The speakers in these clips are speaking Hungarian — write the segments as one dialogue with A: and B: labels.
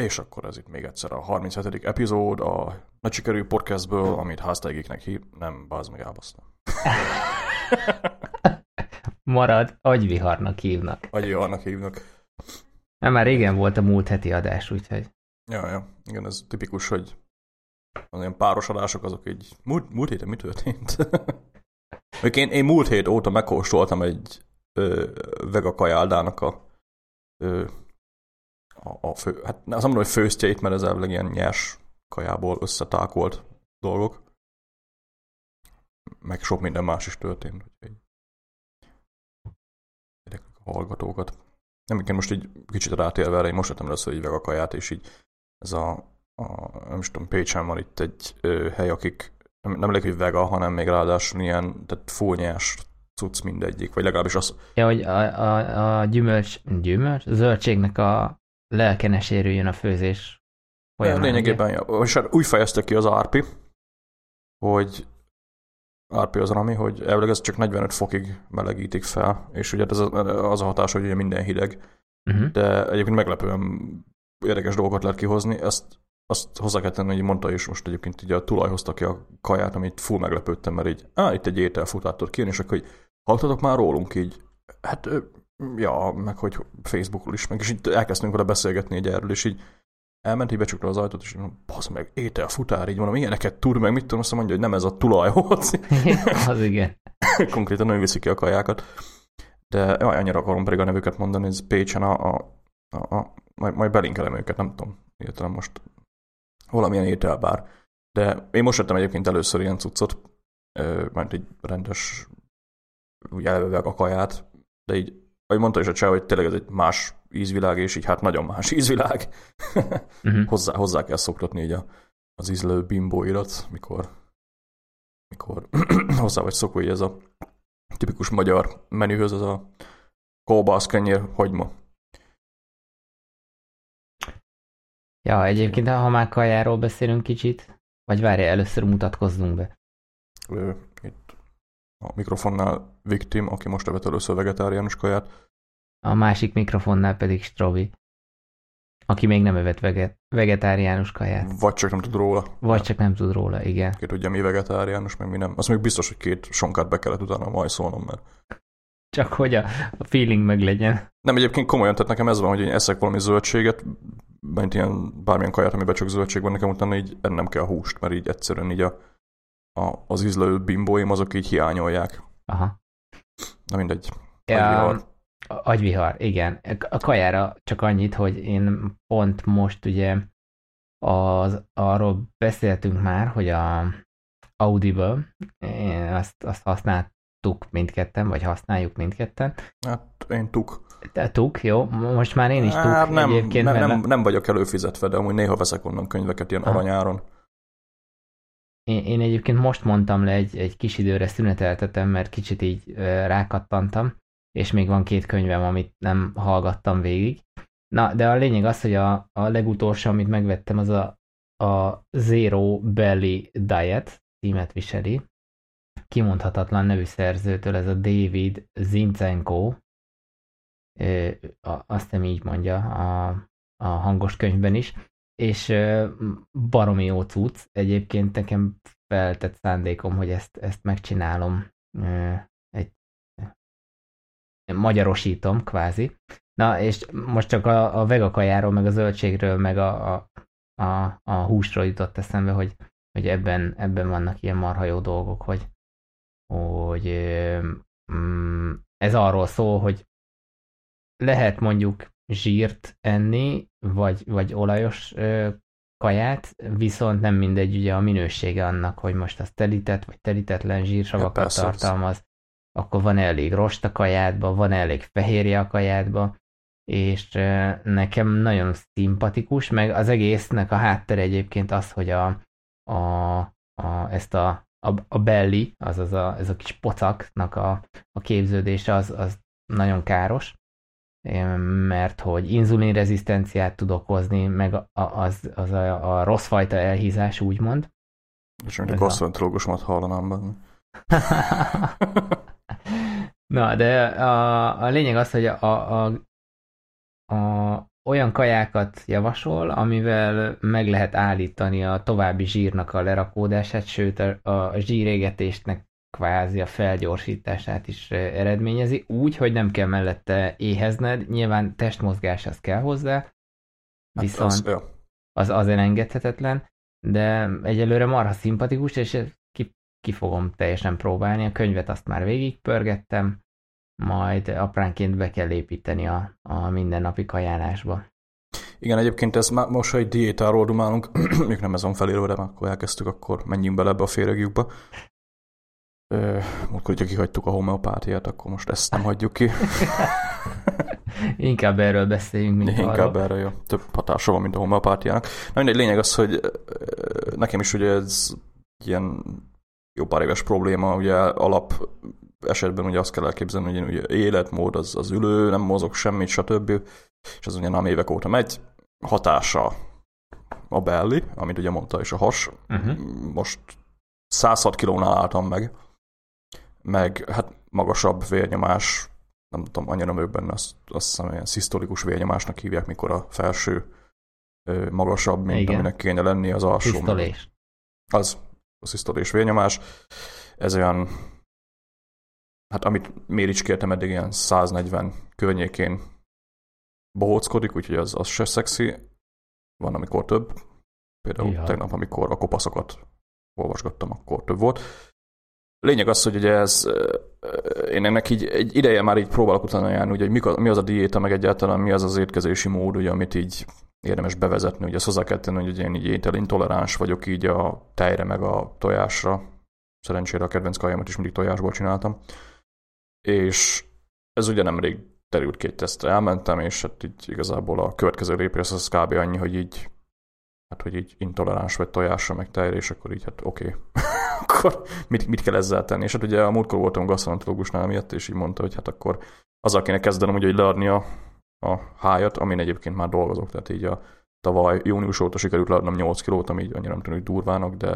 A: És akkor ez itt még egyszer a 37. epizód a nagy sikerű podcastből, amit háztáigéknek hív, nem, bázd meg elbasztam.
B: Marad, agyviharnak hívnak.
A: Agyviharnak hívnak.
B: Nem, már régen volt a múlt heti adás, úgyhogy...
A: Ja, ja, igen, ez tipikus, hogy az ilyen páros adások azok így, múlt, múlt héten mi történt? én, én múlt hét óta megkóstoltam egy ö, vega kajáldának a, ö, a, a fő, hát azt mondom, hogy főztjeit, mert ez elvileg ilyen nyers kajából összetákolt dolgok. Meg sok minden más is történt. Úgyhogy a hallgatókat. Nem, igen, most így kicsit rátérve erre, én most lettem először így vega kaját, és így ez a, a nem is tudom, Pécsen van itt egy ö, hely, akik nem, nem elég, hogy vega, hanem még ráadásul ilyen, tehát nyers cucc mindegyik, vagy legalábbis az...
B: Ja, hogy a, a, a gyümölcs, gyümölcs, a zöldségnek a lelkenes érüljön a főzés
A: folyamán. Lényegében, ja. és hát úgy fejezte ki az árpi, hogy árpi az ami, hogy elvileg ez csak 45 fokig melegítik fel, és ugye ez az a hatás, hogy ugye minden hideg, uh-huh. de egyébként meglepően érdekes dolgokat lehet kihozni, ezt azt hozzá kell tenni, hogy mondta is most egyébként így a tulaj hozta ki a kaját, amit full meglepődtem, mert így, á, itt egy ételfutát tud kijönni, és akkor hogy hallottatok már rólunk így? Hát, ja, meg hogy Facebookról is, meg és így elkezdtünk vele beszélgetni egy erről, és így elment, így becsukta az ajtót, és mondom, basz meg, ételfutár, így mondom, ilyeneket tud, meg mit tudom, azt mondja, hogy nem ez a tulajhoz.
B: az igen.
A: Konkrétan ő viszi ki a kajákat. De jaj, annyira akarom pedig a nevüket mondani, ez Pécsen a, a, a, a majd, majd belinkelem őket, nem tudom, értelem most valamilyen ételbár. De én most vettem egyébként először ilyen cuccot, mert egy rendes, úgy elveve a kaját, de így, ahogy mondta is a cseh, hogy tényleg ez egy más ízvilág, és így hát nagyon más ízvilág. uh-huh. hozzá, hozzá kell szoktatni így a, az ízlő bimbóirat, mikor, mikor hozzá vagy szokva, hogy ez a tipikus magyar menühöz, az a kolbász, kenyér, hagyma.
B: Ja, egyébként, ha már kajáról beszélünk kicsit, vagy várj, először mutatkozzunk be.
A: Ő, a mikrofonnál Victim, aki most evett először vegetáriánus kaját.
B: A másik mikrofonnál pedig Strovi, aki még nem evett veget, vegetáriánus kaját.
A: Vagy csak nem tud róla.
B: Vagy csak nem tud róla, igen.
A: Ki tudja, mi vegetáriánus, meg mi nem. Azt még biztos, hogy két sonkát be kellett utána majd szólnom, mert...
B: Csak hogy a, a feeling meg legyen.
A: Nem, egyébként komolyan, tehát nekem ez van, hogy én eszek valami zöldséget, mert ilyen bármilyen kaját, amiben csak zöldség van, nekem utána így ennem kell húst, mert így egyszerűen így a, a, az ízlő bimbóim azok így hiányolják.
B: Aha.
A: Na mindegy.
B: Ja, agyvihar. agyvihar, igen. A kajára csak annyit, hogy én pont most ugye az, arról beszéltünk már, hogy a Audible, én azt, azt használtuk mindketten, vagy használjuk mindketten.
A: Hát én tuk.
B: Te tuk, jó. Most már én is tuk
A: hát nem, egyébként. Nem, nem, nem vagyok előfizetve, de amúgy néha veszek onnan könyveket ilyen aranyáron.
B: Én, én egyébként most mondtam le, egy, egy kis időre szüneteltetem, mert kicsit így rákattantam, és még van két könyvem, amit nem hallgattam végig. Na, de a lényeg az, hogy a, a legutolsó, amit megvettem, az a, a Zero Belly Diet címet viseli. Kimondhatatlan nevű szerzőtől, ez a David Zinchenko, azt hiszem így mondja a, a hangos könyvben is, és baromi jó cucc. Egyébként nekem feltett szándékom, hogy ezt, ezt megcsinálom, egy, magyarosítom kvázi. Na, és most csak a, a vegakajáról, meg a zöldségről, meg a, a, a, a húsról jutott eszembe, hogy, hogy ebben, ebben vannak ilyen marha jó dolgok, hogy, hogy mm, ez arról szól, hogy lehet mondjuk zsírt enni, vagy, vagy olajos ö, kaját, viszont nem mindegy ugye a minősége annak, hogy most az telített, vagy telítetlen zsírsavakat ja, tartalmaz, akkor van elég rost a kajádba, van elég fehérje a kajádba, és ö, nekem nagyon szimpatikus, meg az egésznek a háttere egyébként az, hogy a, a, a ezt a, a, a belly, azaz a, ez a kis pocaknak a, a képződése az, az nagyon káros, mert hogy inzulinrezisztenciát tud okozni, meg az, az a, a rossz fajta elhízás, úgymond.
A: És mondjuk gasztroenterológusomat hallanám benne.
B: Na, de a, a lényeg az, hogy a, a, a, olyan kajákat javasol, amivel meg lehet állítani a további zsírnak a lerakódását, sőt a, a zsírégetésnek kvázi a felgyorsítását is eredményezi, úgy, hogy nem kell mellette éhezned, nyilván testmozgás az kell hozzá, viszont hát az, az, az elengedhetetlen, de egyelőre marha szimpatikus, és ki, ki fogom teljesen próbálni. A könyvet azt már végigpörgettem, majd apránként be kell építeni a, a mindennapi kajálásba.
A: Igen, egyébként ez már most, hogy diétáról dumálunk, még nem ez van felírva, de már akkor elkezdtük, akkor menjünk bele ebbe a féregjükbe. Múltkor, hogyha kihagytuk a homeopátiát, akkor most ezt nem hagyjuk ki.
B: Inkább erről beszéljünk, mint
A: Inkább arról. erről, jó. Több hatása van, mint a homeopátiának. Na mindegy, lényeg az, hogy nekem is ugye ez ilyen jó pár éves probléma, ugye alap esetben ugye azt kell elképzelni, hogy ugye életmód az, az ülő, nem mozog semmit, stb. És az ugye nem évek óta megy. Hatása a belli, amit ugye mondta is a has. Uh-huh. Most 106 kilónál álltam meg, meg hát magasabb vérnyomás, nem tudom, annyira nem benne, azt, azt hiszem ilyen szisztolikus vérnyomásnak hívják, mikor a felső magasabb, mint Igen. aminek kéne lenni az alsó.
B: Szisztolés.
A: Az, a szisztolés vérnyomás. Ez olyan, hát amit Mérics kértem eddig, ilyen 140 környékén bohóckodik, úgyhogy az, az se szexi. Van, amikor több. Például ja. tegnap, amikor a kopaszokat olvasgattam, akkor több volt. Lényeg az, hogy ugye ez, én ennek így egy ideje már így próbálok utána járni, ugye, hogy mi az a diéta, meg egyáltalán mi az az étkezési mód, ugye, amit így érdemes bevezetni. Ugye azt hozzá kell tenni, hogy én így ételintoleráns vagyok így a tejre, meg a tojásra. Szerencsére a kedvenc kajámat is mindig tojásból csináltam. És ez ugye nemrég terült két tesztre elmentem, és hát így igazából a következő lépés az kb. annyi, hogy így hát hogy így intoleráns vagy tojásra, meg tejre, és akkor így hát oké. Okay. Akkor mit, mit kell ezzel tenni? És hát ugye a múltkor voltam gasztroenterológusnál miatt, és így mondta, hogy hát akkor azzal kéne kezdenem, ugye, hogy leadni a, a hájat, amin egyébként már dolgozok, tehát így a tavaly június óta sikerült leadnom 8 kilót, ami így annyira nem tűnik durvának, de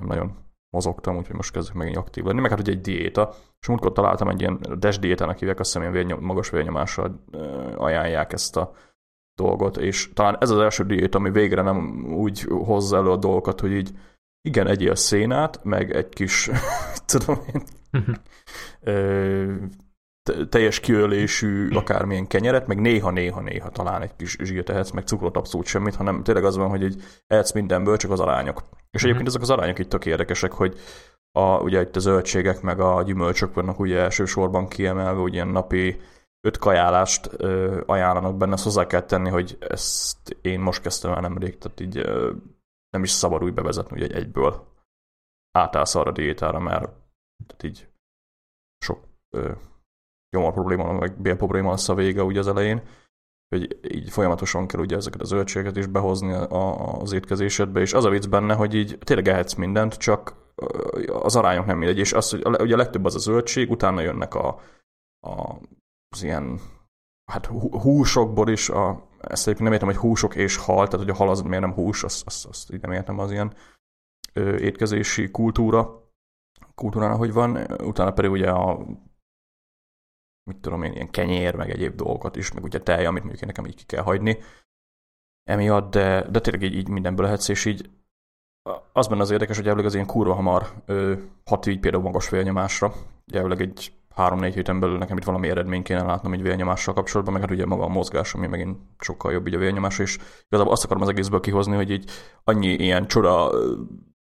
A: nem nagyon mozogtam, úgyhogy most kezdek megint aktív lenni. Meg hát ugye egy diéta, és múltkor találtam egy ilyen DES diétának hívják, azt hiszem ilyen magas vérnyomással ajánlják ezt a dolgot, és talán ez az első diét, ami végre nem úgy hozza elő a dolgokat, hogy így igen, egyél szénát, meg egy kis, tudom én, teljes kiölésű akármilyen kenyeret, meg néha-néha-néha talán egy kis zsírt ehetsz, meg cukrot abszolút semmit, hanem tényleg az van, hogy egy ehetsz mindenből, csak az arányok. És egyébként uh-huh. ezek az arányok itt tök érdekesek, hogy a, ugye itt a zöldségek meg a gyümölcsök vannak ugye elsősorban kiemelve, ugye ilyen napi öt kajálást ö, ajánlanak benne, azt hozzá kell tenni, hogy ezt én most kezdtem el nemrég, tehát így ö, nem is szabad úgy bevezetni, hogy egy egyből átállsz arra a diétára, mert tehát így sok ö, gyomor probléma, meg bél probléma lesz a vége ugye az elején, hogy így folyamatosan kell ugye ezeket a zöldségeket is behozni a, az étkezésedbe, és az a vicc benne, hogy így tényleg ehetsz mindent, csak az arányok nem mindegy, és az, hogy a, ugye a legtöbb az a zöldség, utána jönnek a, a az ilyen hát húsokból is, a, ezt egyébként nem értem, hogy húsok és hal, tehát hogy a hal az miért nem hús, azt, azt, azt így nem értem az ilyen ö, étkezési kultúra, kultúrán, ahogy van, utána pedig ugye a mit tudom én, ilyen kenyér, meg egyéb dolgokat is, meg ugye tej, amit mondjuk nekem így ki kell hagyni. Emiatt, de, de tényleg így, így mindenből lehetsz, és így az benne az érdekes, hogy elvileg az ilyen kurva hamar ö, hat így például magas félnyomásra, ugye elvileg egy három-négy héten belül nekem itt valami eredmény kéne látnom egy vérnyomással kapcsolatban, meg hát ugye maga a mozgás, ami megint sokkal jobb így a vérnyomás, és igazából azt akarom az egészből kihozni, hogy így annyi ilyen csoda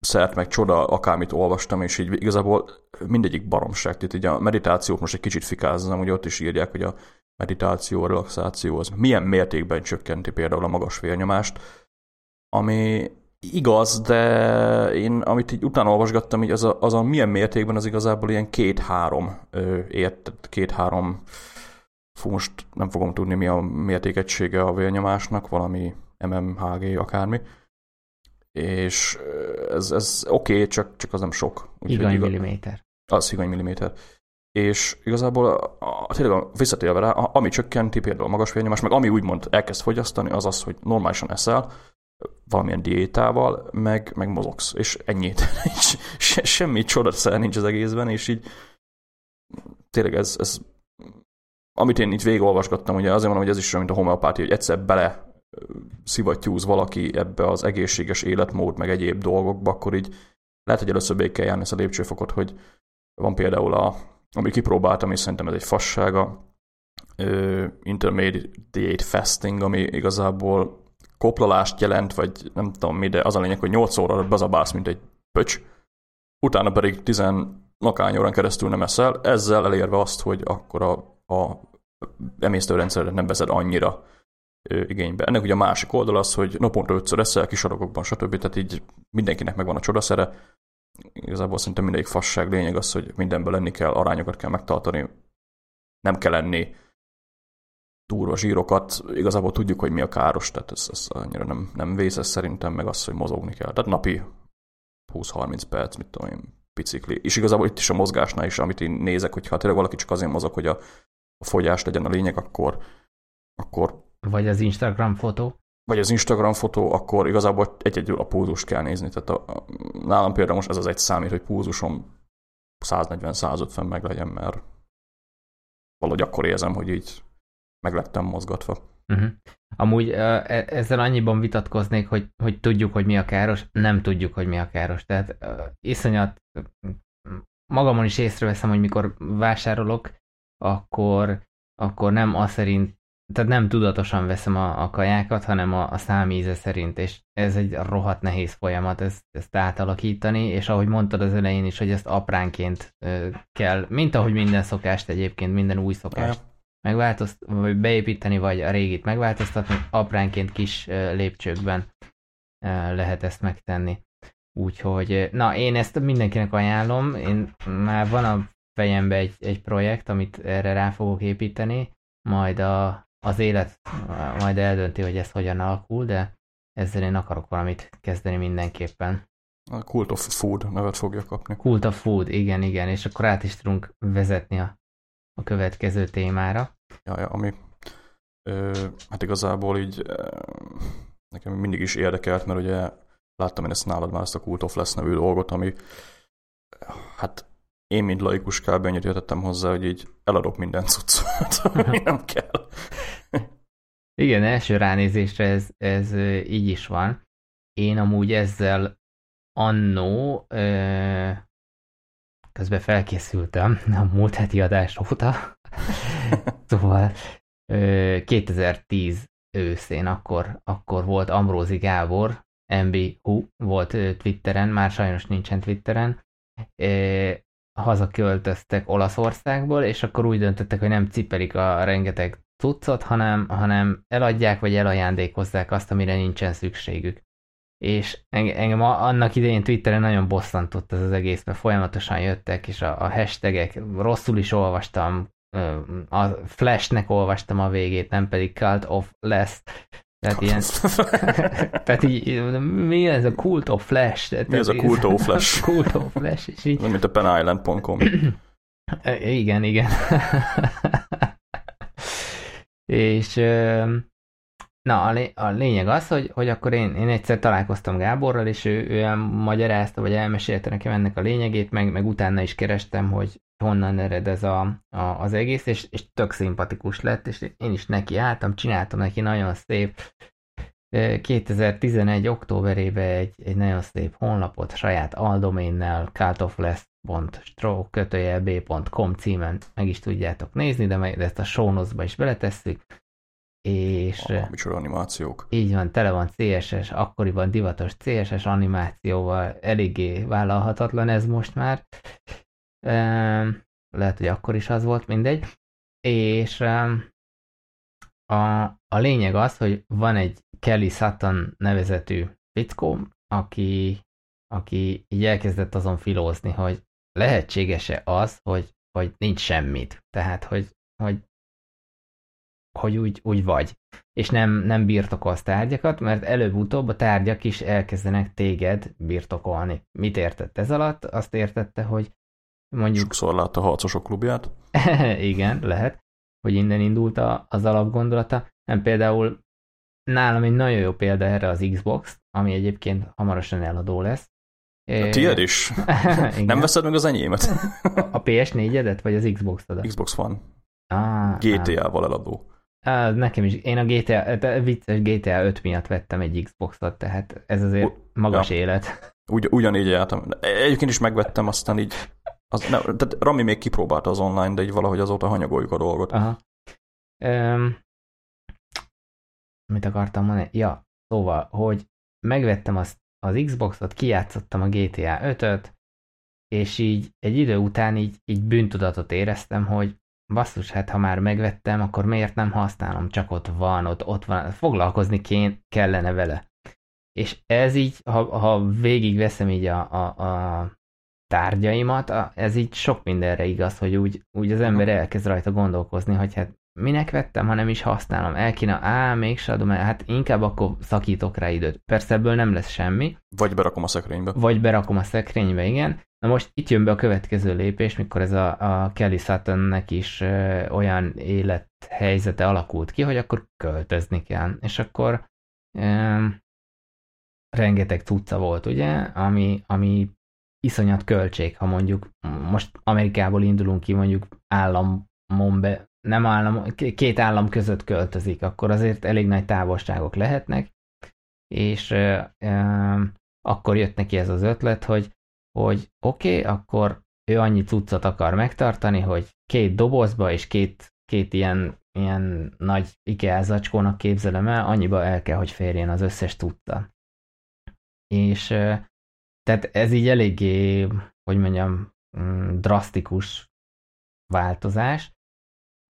A: szert, meg csoda akármit olvastam, és így igazából mindegyik baromság. Tehát így a meditációt most egy kicsit fikázzam, hogy ott is írják, hogy a meditáció, a relaxáció az milyen mértékben csökkenti például a magas vérnyomást, ami Igaz, de én amit így utána olvasgattam, így az a, az a milyen mértékben az igazából ilyen két-három ért, két-három fú, most nem fogom tudni mi a mértékegysége a vérnyomásnak, valami MMHG akármi. És ez, ez oké, okay, csak, csak az nem sok.
B: higany milliméter.
A: Az higany milliméter. És igazából a, a, tényleg visszatérve rá, ami csökkenti például a magas vérnyomás, meg ami úgymond elkezd fogyasztani, az az, hogy normálisan eszel, valamilyen diétával, meg, meg mozogsz, és ennyit. Se, semmi csodaszerű nincs az egészben, és így tényleg ez, ez amit én itt végigolvasgattam, ugye azért mondom, hogy ez is olyan, mint a homeopátia, hogy egyszer bele szivattyúz valaki ebbe az egészséges életmód, meg egyéb dolgokba, akkor így lehet, hogy először be kell járni ezt a lépcsőfokot, hogy van például a, ami kipróbáltam, és szerintem ez egy fassága, intermediate fasting, ami igazából koplalást jelent, vagy nem tudom mi, de az a lényeg, hogy 8 óra bezabálsz, mint egy pöcs, utána pedig 10 nakány órán keresztül nem eszel, ezzel elérve azt, hogy akkor a, a emésztőrendszerre nem veszed annyira igénybe. Ennek ugye a másik oldal az, hogy naponta ötször eszel, kis adagokban, stb. Tehát így mindenkinek megvan a csodaszere. Igazából szerintem mindegyik fasság lényeg az, hogy mindenben lenni kell, arányokat kell megtartani, nem kell lenni durva zsírokat, igazából tudjuk, hogy mi a káros, tehát ez, ez annyira nem, nem vészes szerintem, meg az, hogy mozogni kell. Tehát napi 20-30 perc, mit tudom én, bicikli. És igazából itt is a mozgásnál is, amit én nézek, hogyha tényleg valaki csak azért mozog, hogy a, a fogyás legyen a lényeg, akkor, akkor
B: vagy az Instagram fotó?
A: Vagy az Instagram fotó, akkor igazából egy-együl a púzust kell nézni. Tehát a, a, nálam például most ez az egy számít, hogy púzusom 140-150 meg legyen, mert valahogy akkor érzem, hogy így meg lettem mozgatva.
B: Uh-huh. Amúgy e, ezzel annyiban vitatkoznék, hogy, hogy tudjuk, hogy mi a káros, nem tudjuk, hogy mi a káros. Tehát iszonyat magamon is észreveszem, hogy mikor vásárolok, akkor, akkor nem az szerint tehát nem tudatosan veszem a, a kajákat, hanem a, a számíze szerint, és ez egy rohadt nehéz folyamat ezt, ezt átalakítani, és ahogy mondtad az elején is, hogy ezt apránként kell, mint ahogy minden szokást egyébként, minden új szokást megváltoztatni, vagy beépíteni, vagy a régit megváltoztatni, apránként kis lépcsőkben lehet ezt megtenni. Úgyhogy, na, én ezt mindenkinek ajánlom, én már van a fejembe egy, egy projekt, amit erre rá fogok építeni, majd a az élet majd eldönti, hogy ez hogyan alakul, de ezzel én akarok valamit kezdeni mindenképpen.
A: A Cult of Food nevet fogja kapni.
B: Cult of Food, igen, igen, és akkor át is tudunk vezetni a, a következő témára.
A: Ja, ja ami ö, hát igazából így ö, nekem mindig is érdekelt, mert ugye láttam én ezt nálad már ezt a Cult of Less nevű dolgot, ami hát én, mint laikus kb. annyit jöttem hozzá, hogy így eladok minden cuccot, ami nem kell.
B: Igen, első ránézésre ez, ez így is van. Én amúgy ezzel annó közben felkészültem a múlt heti adás óta. szóval 2010 őszén akkor, akkor volt Ambrózi Gábor, MBHU volt Twitteren, már sajnos nincsen Twitteren, hazaköltöztek Olaszországból, és akkor úgy döntöttek, hogy nem cipelik a rengeteg cuccot, hanem, hanem eladják, vagy elajándékozzák azt, amire nincsen szükségük. És engem annak idején Twitteren nagyon bosszantott ez az egész, mert folyamatosan jöttek, és a, a hashtagek, rosszul is olvastam, a Flashnek olvastam a végét, nem pedig Cult of Less, tehát ilyen, tehát így, mi ez a Cult of Flash? Tehát
A: mi ez a Cult of Flash?
B: Cult of Flash, és így...
A: Nem, mint a penisland.com.
B: igen, igen. és na, a, lé- a lényeg az, hogy, hogy akkor én, én egyszer találkoztam Gáborral, és ő, ő elmagyarázta, vagy elmesélte nekem ennek a lényegét, meg, meg utána is kerestem, hogy honnan ered ez a, a, az egész, és, és tök szimpatikus lett, és én is neki álltam, csináltam neki nagyon szép 2011. októberében egy, egy nagyon szép honlapot saját aldoménnel cultofless.stroke.b.com címen meg is tudjátok nézni, de ezt a show is beletesszük. És
A: ah, micsoda animációk.
B: Így van, tele van CSS, akkoriban divatos CSS animációval, eléggé vállalhatatlan ez most már lehet, hogy akkor is az volt, mindegy. És a, a lényeg az, hogy van egy Kelly Sutton nevezetű fickó, aki, aki így elkezdett azon filózni, hogy lehetséges-e az, hogy, hogy nincs semmit. Tehát, hogy, hogy, hogy úgy, úgy vagy. És nem, nem birtokolsz tárgyakat, mert előbb-utóbb a tárgyak is elkezdenek téged birtokolni. Mit értett ez alatt? Azt értette, hogy
A: Mondjuk... Sokszor látta a harcosok klubját.
B: Igen, lehet, hogy innen indult a, az alapgondolata. Nem például nálam egy nagyon jó példa erre az Xbox, ami egyébként hamarosan eladó lesz.
A: A tiéd is? Nem veszed meg az enyémet?
B: a PS4-edet, vagy az Xbox-odat?
A: Xbox van.
B: Ah,
A: GTA-val eladó.
B: Ah, nekem is. Én a GTA, de vicces GTA 5 miatt vettem egy Xboxot, tehát ez azért magas ja. élet.
A: Ugy, ugyanígy jártam. Egyébként is megvettem, aztán így az, ne, tehát Rami még kipróbálta az online, de így valahogy azóta hanyagoljuk a dolgot.
B: Aha. Um, mit akartam mondani? Ja, szóval, hogy megvettem azt az Xboxot, kijátszottam a GTA 5-öt, és így egy idő után így, így bűntudatot éreztem, hogy basszus, hát ha már megvettem, akkor miért nem használom, csak ott van, ott, ott van, foglalkozni kén, kellene vele. És ez így, ha, ha végigveszem így a, a, a tárgyaimat, ez így sok mindenre igaz, hogy úgy, úgy az ember elkezd rajta gondolkozni, hogy hát minek vettem, ha nem is használom, el kéne, á, mégse adom el, hát inkább akkor szakítok rá időt. Persze ebből nem lesz semmi.
A: Vagy berakom a szekrénybe.
B: Vagy berakom a szekrénybe, igen. Na most itt jön be a következő lépés, mikor ez a, a Kelly Suttonnek is ö, olyan élethelyzete alakult ki, hogy akkor költözni kell. És akkor ö, rengeteg cucca volt, ugye, ami, ami iszonyat költség, ha mondjuk most Amerikából indulunk ki, mondjuk államon be, nem állam, két állam között költözik, akkor azért elég nagy távolságok lehetnek, és ö, ö, akkor jött neki ez az ötlet, hogy, hogy oké, okay, akkor ő annyi cuccot akar megtartani, hogy két dobozba és két, két ilyen, ilyen nagy IKEA zacskónak képzelem el, annyiba el kell, hogy férjen az összes tudta. És tehát ez így eléggé, hogy mondjam, mm, drasztikus változás,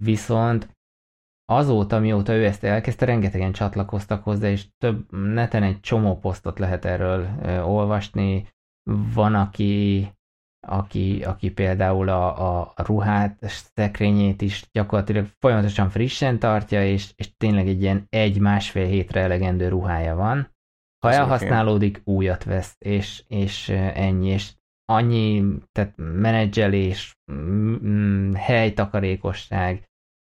B: viszont azóta, mióta ő ezt elkezdte, rengetegen csatlakoztak hozzá, és több neten egy csomó posztot lehet erről ö, olvasni. Van, aki, aki, aki például a, a ruhát, a szekrényét is gyakorlatilag folyamatosan frissen tartja, és, és tényleg egy ilyen egy-másfél hétre elegendő ruhája van. Ha Ez elhasználódik, okay. újat vesz, és, és ennyi, és annyi, tehát menedzselés, helytakarékosság,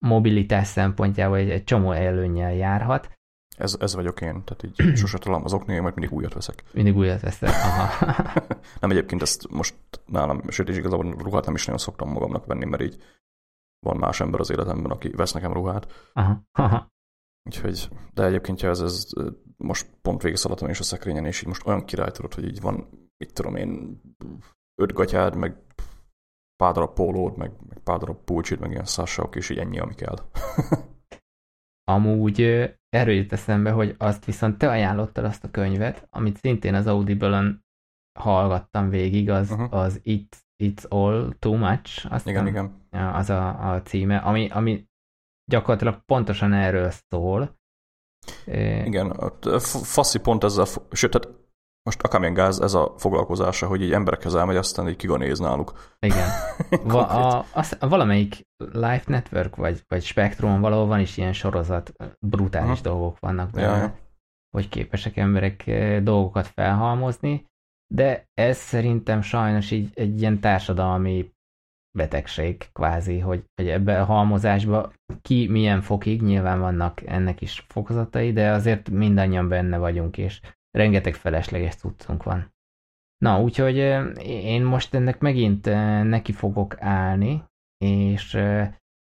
B: mobilitás szempontjából egy, egy csomó előnyel járhat.
A: Ez, ez vagyok én, tehát így sose találom az oknél, majd mindig újat veszek.
B: Mindig újat veszek, aha.
A: nem egyébként ezt most nálam, sőt és igazából ruhát nem is nagyon szoktam magamnak venni, mert így van más ember az életemben, aki vesz nekem ruhát.
B: Aha, aha.
A: Úgyhogy, de egyébként ez, ez most pont végigszaladtam is a szekrényen, és így most olyan király tudod, hogy így van, mit tudom én, öt gatyád, meg pár darab pólód, meg, meg pár darab pulcsid, meg ilyen szássaok, és így ennyi, ami kell.
B: Amúgy erről jut eszembe, hogy azt viszont te ajánlottad azt a könyvet, amit szintén az Audible-on hallgattam végig, az, uh-huh. az It's, It's All Too Much, azt
A: igen, igen.
B: az a, a címe, ami, ami gyakorlatilag pontosan erről szól.
A: Igen, faszi pont ezzel, sőt, tehát most akármilyen gáz ez a foglalkozása, hogy így emberekhez elmegy, aztán így kiganéz náluk.
B: Igen. Va, a, a, valamelyik Life Network vagy, vagy Spectrum valahol van is ilyen sorozat, brutális Aha. dolgok vannak benne, ja, ja. hogy képesek emberek dolgokat felhalmozni, de ez szerintem sajnos így egy ilyen társadalmi betegség kvázi, hogy, hogy ebbe a halmozásba ki milyen fokig, nyilván vannak ennek is fokozatai, de azért mindannyian benne vagyunk, és rengeteg felesleges cuccunk van. Na, úgyhogy én most ennek megint neki fogok állni, és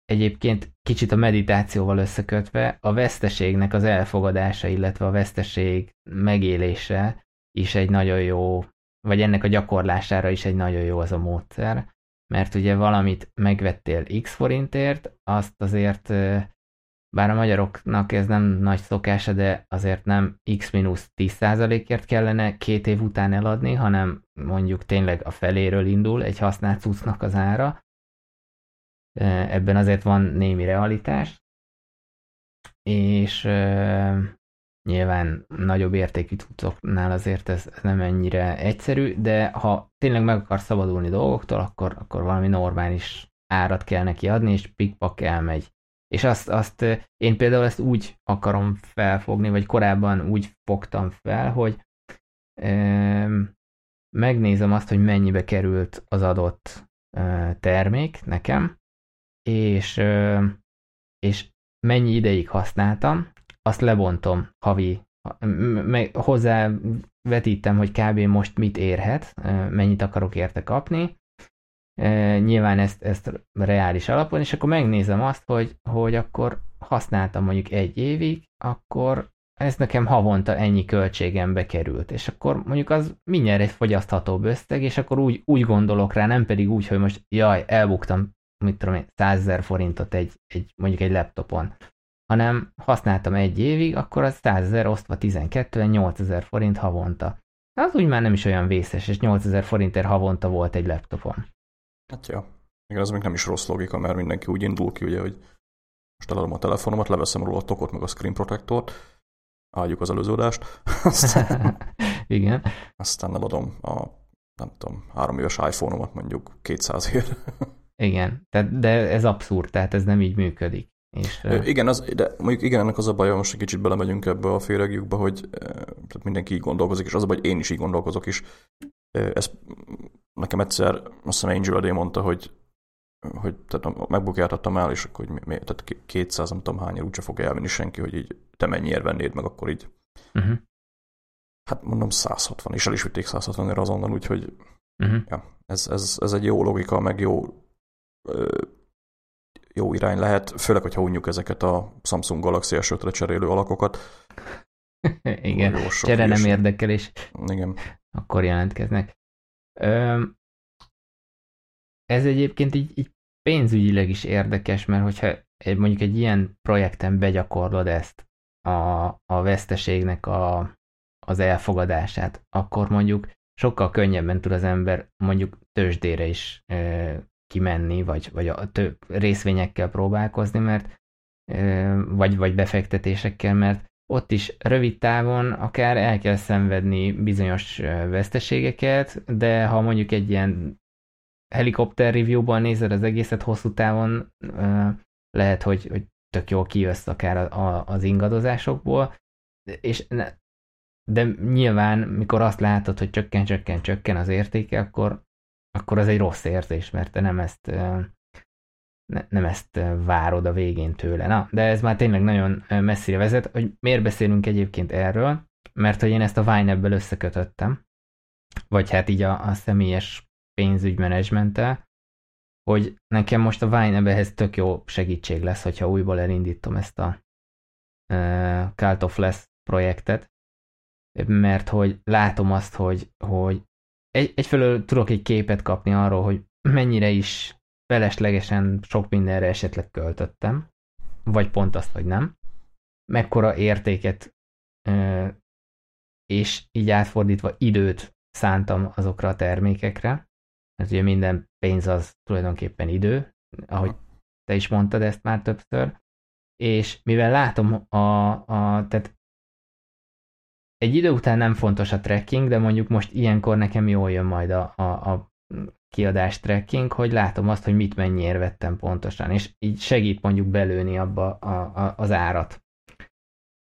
B: egyébként kicsit a meditációval összekötve a veszteségnek az elfogadása, illetve a veszteség megélése is egy nagyon jó, vagy ennek a gyakorlására is egy nagyon jó az a módszer, mert ugye valamit megvettél x forintért, azt azért bár a magyaroknak ez nem nagy szokása, de azért nem x-10%-ért kellene két év után eladni, hanem mondjuk tényleg a feléről indul egy használt cuccnak az ára. Ebben azért van némi realitás, és nyilván nagyobb értékű cuccoknál azért ez, nem ennyire egyszerű, de ha tényleg meg akar szabadulni dolgoktól, akkor, akkor valami normális árat kell neki adni, és pikpak elmegy és azt, azt én például ezt úgy akarom felfogni, vagy korábban úgy fogtam fel, hogy ö, megnézem azt, hogy mennyibe került az adott ö, termék nekem, és, ö, és mennyi ideig használtam, azt lebontom havi, meg hozzá vetítem, hogy kb. most mit érhet, mennyit akarok érte kapni, e, nyilván ezt, ezt reális alapon, és akkor megnézem azt, hogy, hogy akkor használtam mondjuk egy évig, akkor ez nekem havonta ennyi költségembe került, és akkor mondjuk az mindjárt egy fogyaszthatóbb összeg, és akkor úgy, úgy gondolok rá, nem pedig úgy, hogy most jaj, elbuktam, mit tudom én, 100 ezer forintot egy, egy, mondjuk egy laptopon, hanem használtam egy évig, akkor az 100 ezer osztva 12 8 ezer forint havonta. Az úgy már nem is olyan vészes, és 8 ezer forintért havonta volt egy laptopon.
A: Hát jó. Igen, az még nem is rossz logika, mert mindenki úgy indul ki, ugye, hogy most eladom a telefonomat, leveszem róla a tokot, meg a screen protectort, áldjuk az előző adást.
B: Aztán, Igen.
A: Aztán eladom a, nem tudom, három éves iPhone-omat mondjuk 200 ér.
B: Igen, tehát, de ez abszurd, tehát ez nem így működik. És.
A: Igen, az, de mondjuk igen, ennek az a baja, most egy kicsit belemegyünk ebbe a féregjükbe, hogy tehát mindenki így gondolkozik, és az a baj, hogy én is így gondolkozok is. Ez nekem egyszer, azt hiszem Angel Adé mondta, hogy hogy tehát megbukjáltattam el, és akkor hogy mi, tehát 200, nem tudom hány, úgyse fog elvenni senki, hogy így te mennyiért vennéd meg, akkor így. Uh-huh. Hát mondom 160, és el is vitték 160 ér azonnal, úgyhogy uh-huh. ja, ez, ez, ez, egy jó logika, meg jó jó irány lehet, főleg, hogyha unjuk ezeket a Samsung Galaxy S5-re cserélő alakokat.
B: Igen, csere nem érdekel, és
A: Igen.
B: Akkor jelentkeznek. Ö, ez egyébként így, így pénzügyileg is érdekes, mert hogyha egy, mondjuk egy ilyen projekten begyakorlod ezt, a, a veszteségnek a, az elfogadását, akkor mondjuk sokkal könnyebben tud az ember mondjuk tőzsdére is ö, kimenni, vagy, vagy a több részvényekkel próbálkozni, mert ö, vagy, vagy befektetésekkel, mert ott is rövid távon akár el kell szenvedni bizonyos veszteségeket, de ha mondjuk egy ilyen helikopter review-ban nézed az egészet hosszú távon, lehet, hogy, hogy tök jól kijössz akár a, a, az ingadozásokból, és ne, de nyilván, mikor azt látod, hogy csökken, csökken, csökken az értéke, akkor, akkor az egy rossz érzés, mert te nem ezt, ne, nem ezt várod a végén tőle. Na, de ez már tényleg nagyon messzire vezet, hogy miért beszélünk egyébként erről, mert hogy én ezt a Vine-ebből összekötöttem, vagy hát így a, a személyes pénzügymenedzsmenttel, hogy nekem most a Vine ehhez tök jó segítség lesz, hogyha újból elindítom ezt a uh, Cult of Less projektet, mert hogy látom azt, hogy, hogy egy, egyfelől tudok egy képet kapni arról, hogy mennyire is feleslegesen sok mindenre esetleg költöttem, vagy pont azt, hogy nem, mekkora értéket és így átfordítva időt szántam azokra a termékekre, mert ugye minden pénz az tulajdonképpen idő, ahogy te is mondtad ezt már többször, és mivel látom a, a tehát egy idő után nem fontos a tracking, de mondjuk most ilyenkor nekem jól jön majd a, a, a kiadás tracking, hogy látom azt, hogy mit mennyiért vettem pontosan, és így segít mondjuk belőni abba a, a, az árat.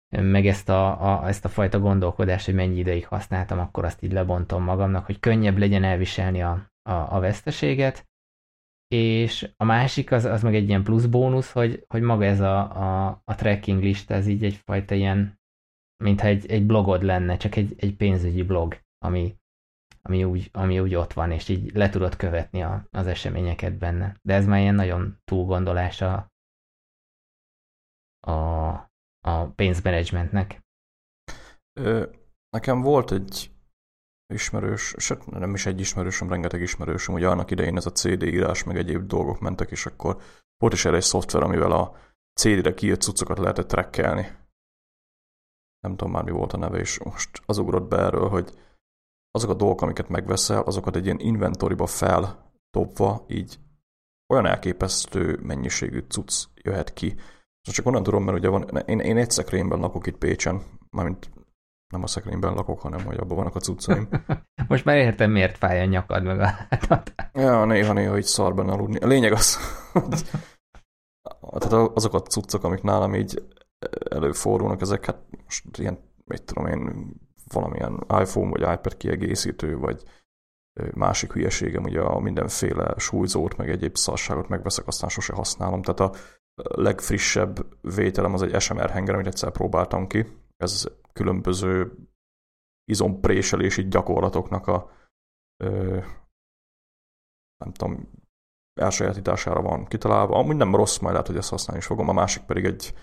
B: Meg ezt a, a, ezt a fajta gondolkodást, hogy mennyi ideig használtam, akkor azt így lebontom magamnak, hogy könnyebb legyen elviselni a, a, a veszteséget, és a másik az, az meg egy ilyen plusz bónusz, hogy, hogy maga ez a, a, a tracking lista, ez így egyfajta ilyen, mintha egy, egy blogod lenne, csak egy, egy pénzügyi blog, ami, ami, úgy, ami úgy ott van, és így le tudod követni a, az eseményeket benne. De ez már ilyen nagyon túlgondolása a, a pénzmenedzsmentnek.
A: Nekem volt egy ismerős, sőt nem is egy ismerősöm, rengeteg ismerősöm, ugye annak idején ez a CD írás, meg egyéb dolgok mentek, és akkor volt is erre egy szoftver, amivel a CD-re kijött cuccokat lehetett trekkelni. Nem tudom már mi volt a neve, és most az ugrott be erről, hogy azok a dolgok, amiket megveszel, azokat egy ilyen inventoriba feltopva, így olyan elképesztő mennyiségű cucc jöhet ki. Csak onnan tudom, mert ugye van, én, én egy szekrényben lakok itt Pécsen, mármint nem a szekrényben lakok, hanem hogy abban vannak a cuccaim.
B: Most már értem, miért fáj a nyakad meg a hátad.
A: Ja, néha-néha így szarban aludni. A lényeg az, hogy tehát azok a cuccok, amik nálam így előfordulnak, ezek hát most ilyen, mit tudom én, valamilyen iPhone vagy iPad kiegészítő, vagy másik hülyeségem, ugye a mindenféle súlyzót, meg egyéb szarságot megveszek, aztán sose használom. Tehát a legfrissebb vételem az egy SMR henger, amit egyszer próbáltam ki. Ez különböző izompréselési gyakorlatoknak a ö, nem tudom, elsajátítására van kitalálva. Amúgy nem rossz, majd lehet, hogy ezt használni is fogom. A másik pedig egy,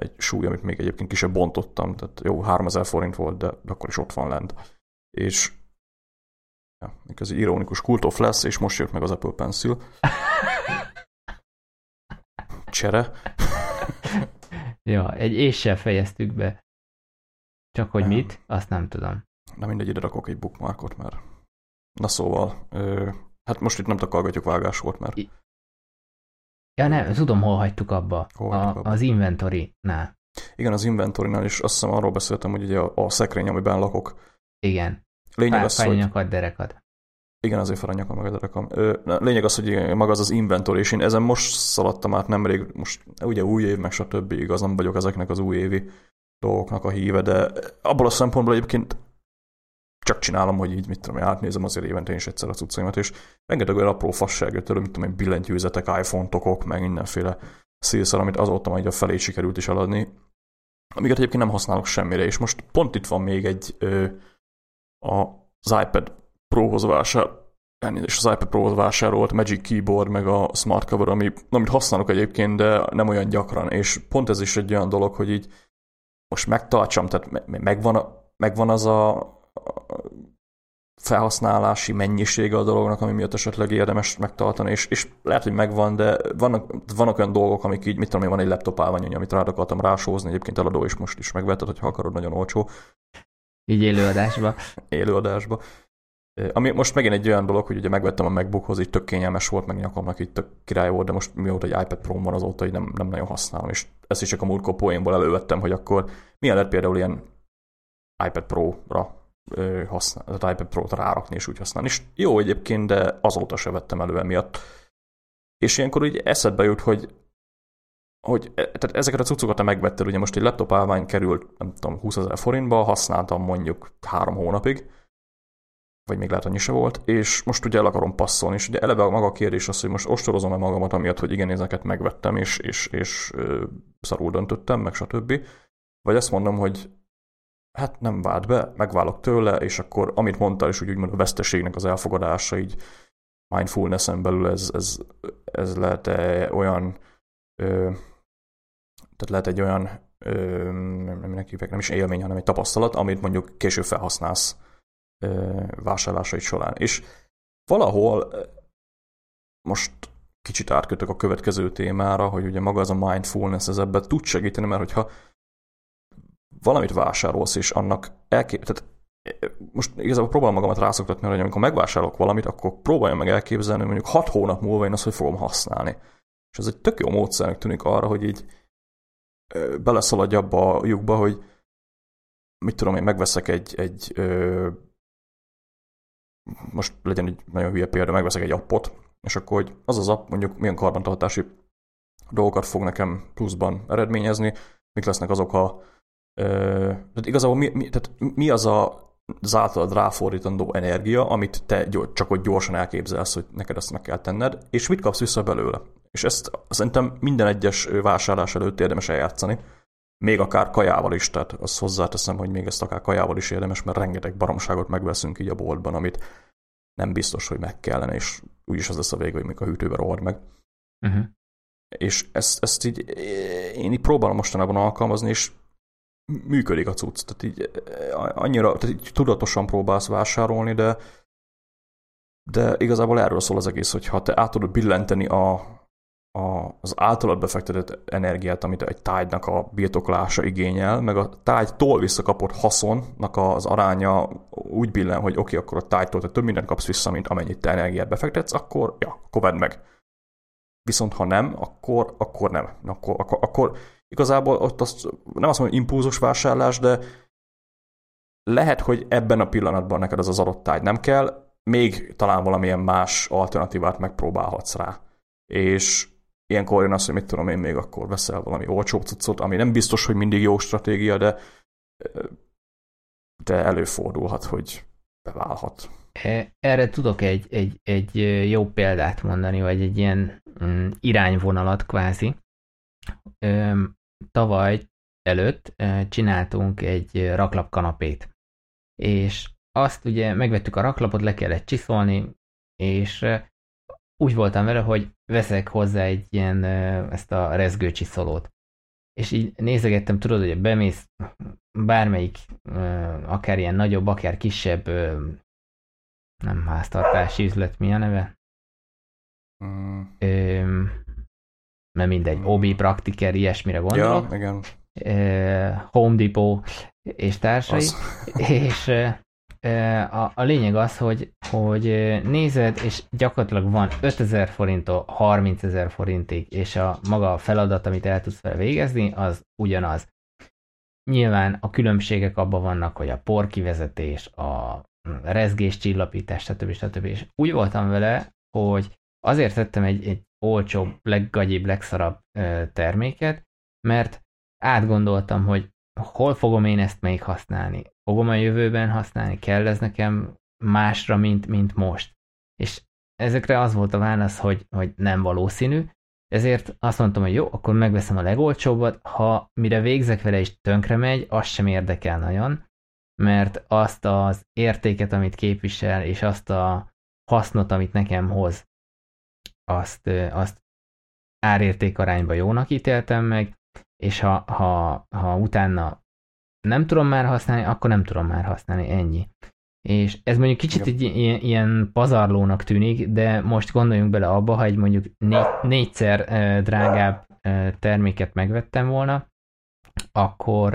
A: egy súly, amit még egyébként kisebb bontottam, tehát jó, 3000 forint volt, de akkor is ott van lent. És ja, ez egy ironikus kultof lesz, és most jött meg az Apple Pencil. Csere.
B: ja, egy éssel fejeztük be. Csak hogy mit, azt nem tudom.
A: Na mindegy, ide rakok egy bookmarkot, mert... Na szóval, ö, hát most itt nem takargatjuk vágás volt, mert...
B: Ja nem, tudom, hol hagytuk abba. Hol a, abba. Az inventory-nál.
A: Igen, az inventory-nál, és azt hiszem arról beszéltem, hogy ugye a, a szekrény, amiben lakok.
B: Igen. Lényeg az, hogy... derekad.
A: Igen, azért fel a nyakam meg a derekam. Lényeg az, hogy maga az az inventory, és én ezen most szaladtam át nemrég, most ugye új év, meg stb. igaz, nem vagyok ezeknek az új évi dolgoknak a híve, de abból a szempontból egyébként csak csinálom, hogy így, mit tudom, átnézem azért évente is egyszer a cuccaimat, és rengeteg olyan apró fasság jött elő, mit tudom én, billentyűzetek, iPhone tokok, meg mindenféle szélszer, amit azóta majd a felé sikerült is eladni, amiket egyébként nem használok semmire, és most pont itt van még egy ö, a, az iPad Pro-hoz vásár, és az iPad Pro-hoz vásárolt Magic Keyboard, meg a Smart Cover, ami, amit használok egyébként, de nem olyan gyakran, és pont ez is egy olyan dolog, hogy így most megtartsam, tehát megvan, megvan az a felhasználási mennyisége a dolognak, ami miatt esetleg érdemes megtartani, és, és lehet, hogy megvan, de vannak, vannak olyan dolgok, amik így, mit tudom én, van egy laptop állvány, amit rád akartam rásózni, egyébként eladó is most is megvetted, hogyha akarod, nagyon olcsó.
B: Így élőadásba.
A: élőadásba. Ami most megint egy olyan dolog, hogy ugye megvettem a MacBookhoz, így tök kényelmes volt, meg nyakamnak így tök király volt, de most mióta egy iPad Pro van azóta, így nem, nem nagyon használom, és ezt is csak a múltkor poénból elővettem, hogy akkor milyen lehet például ilyen iPad Pro-ra használni, az iPad Pro-t rárakni és úgy használni. És jó egyébként, de azóta se vettem elő emiatt. És ilyenkor úgy eszedbe jut, hogy hogy e, tehát ezeket a cuccokat te megvetted, ugye most egy laptop állvány került, nem tudom, 20 ezer forintba, használtam mondjuk három hónapig, vagy még lehet annyi se volt, és most ugye el akarom passzolni, és ugye eleve a maga a kérdés az, hogy most ostorozom-e magamat amiatt, hogy igen, ezeket megvettem, és, és, és ö, szarul döntöttem, meg stb. Vagy azt mondom, hogy hát nem vált be, megválok tőle, és akkor amit mondtál is, úgy úgymond a veszteségnek az elfogadása, így mindfulness-en belül ez, ez, ez lehet olyan, ö, tehát lehet egy olyan, ö, nem, hívják, nem is élmény, hanem egy tapasztalat, amit mondjuk később felhasználsz ö, vásárlásait során. És valahol most kicsit átkötök a következő témára, hogy ugye maga az a mindfulness, ez ebben tud segíteni, mert hogyha valamit vásárolsz, és annak elkép... Tehát e, most igazából próbálom magamat rászoktatni, hogy amikor megvásárolok valamit, akkor próbáljam meg elképzelni, hogy mondjuk hat hónap múlva én azt, hogy fogom használni. És ez egy tök jó módszernek tűnik arra, hogy így beleszaladj abba a lyukba, hogy mit tudom én, megveszek egy, egy ö, most legyen egy nagyon hülye példa, megveszek egy appot, és akkor hogy az az app mondjuk milyen karbantartási dolgokat fog nekem pluszban eredményezni, mik lesznek azok a tehát igazából mi, mi, tehát mi az a az általad ráfordítandó energia, amit te csak hogy gyorsan elképzelsz, hogy neked ezt meg kell tenned, és mit kapsz vissza belőle. És ezt szerintem minden egyes vásárlás előtt érdemes eljátszani, még akár kajával is, tehát azt hozzáteszem, hogy még ezt akár kajával is érdemes, mert rengeteg baromságot megveszünk így a boltban, amit nem biztos, hogy meg kellene, és úgyis az lesz a vége, hogy még a hűtőbe rohad meg. Uh-huh. És ezt, ezt így én így próbálom mostanában alkalmazni, és működik a cucc. Tehát így annyira, tehát így tudatosan próbálsz vásárolni, de de igazából erről szól az egész, hogy ha te át tudod billenteni a, a, az általad befektetett energiát, amit egy tájnak a birtoklása igényel, meg a tájtól visszakapott haszonnak az aránya úgy billen, hogy oké, okay, akkor a tájtól te több mindent kapsz vissza, mint amennyit te energiát befektetsz, akkor ja, akkor vedd meg. Viszont ha nem, akkor, akkor nem. Akkor, akkor, akkor Igazából ott azt, nem azt mondom, hogy impulzus vásárlás, de lehet, hogy ebben a pillanatban neked az az adott táj nem kell, még talán valamilyen más alternatívát megpróbálhatsz rá. És ilyenkor jön az, hogy mit tudom én, még akkor veszel valami olcsóbb cuccot, ami nem biztos, hogy mindig jó stratégia, de, de előfordulhat, hogy beválhat.
B: E, erre tudok egy, egy, egy jó példát mondani, vagy egy ilyen mm, irányvonalat kvázi tavaly előtt csináltunk egy raklap kanapét. És azt ugye megvettük a raklapot, le kellett csiszolni, és úgy voltam vele, hogy veszek hozzá egy ilyen, ezt a rezgőcsiszolót. És így nézegettem, tudod, hogy bemész bármelyik, akár ilyen nagyobb, akár kisebb, nem háztartási üzlet, mi a neve? Mm. Mert mindegy, mm. OB Praktiker, ilyesmire gondolok.
A: Ja, igen.
B: Home Depot és társai. Az. És a, a lényeg az, hogy, hogy nézed, és gyakorlatilag van 5000 forinttól 30 ezer forintig, és a maga a feladat, amit el tudsz fel végezni, az ugyanaz. Nyilván a különbségek abban vannak, hogy a porkivezetés, a rezgés, csillapítás, stb. stb. És úgy voltam vele, hogy azért tettem egy, egy olcsóbb, leggagyibb, legszarabb terméket, mert átgondoltam, hogy hol fogom én ezt még használni? Fogom a jövőben használni? Kell ez nekem másra, mint, mint most? És ezekre az volt a válasz, hogy, hogy nem valószínű, ezért azt mondtam, hogy jó, akkor megveszem a legolcsóbbat, ha mire végzek vele és tönkre megy, az sem érdekel nagyon, mert azt az értéket, amit képvisel, és azt a hasznot, amit nekem hoz, azt, azt árérték arányba jónak ítéltem meg, és ha, ha, ha utána nem tudom már használni, akkor nem tudom már használni, ennyi. És ez mondjuk kicsit egy ilyen, ilyen pazarlónak tűnik, de most gondoljunk bele abba, ha egy mondjuk négy, négyszer drágább terméket megvettem volna, akkor,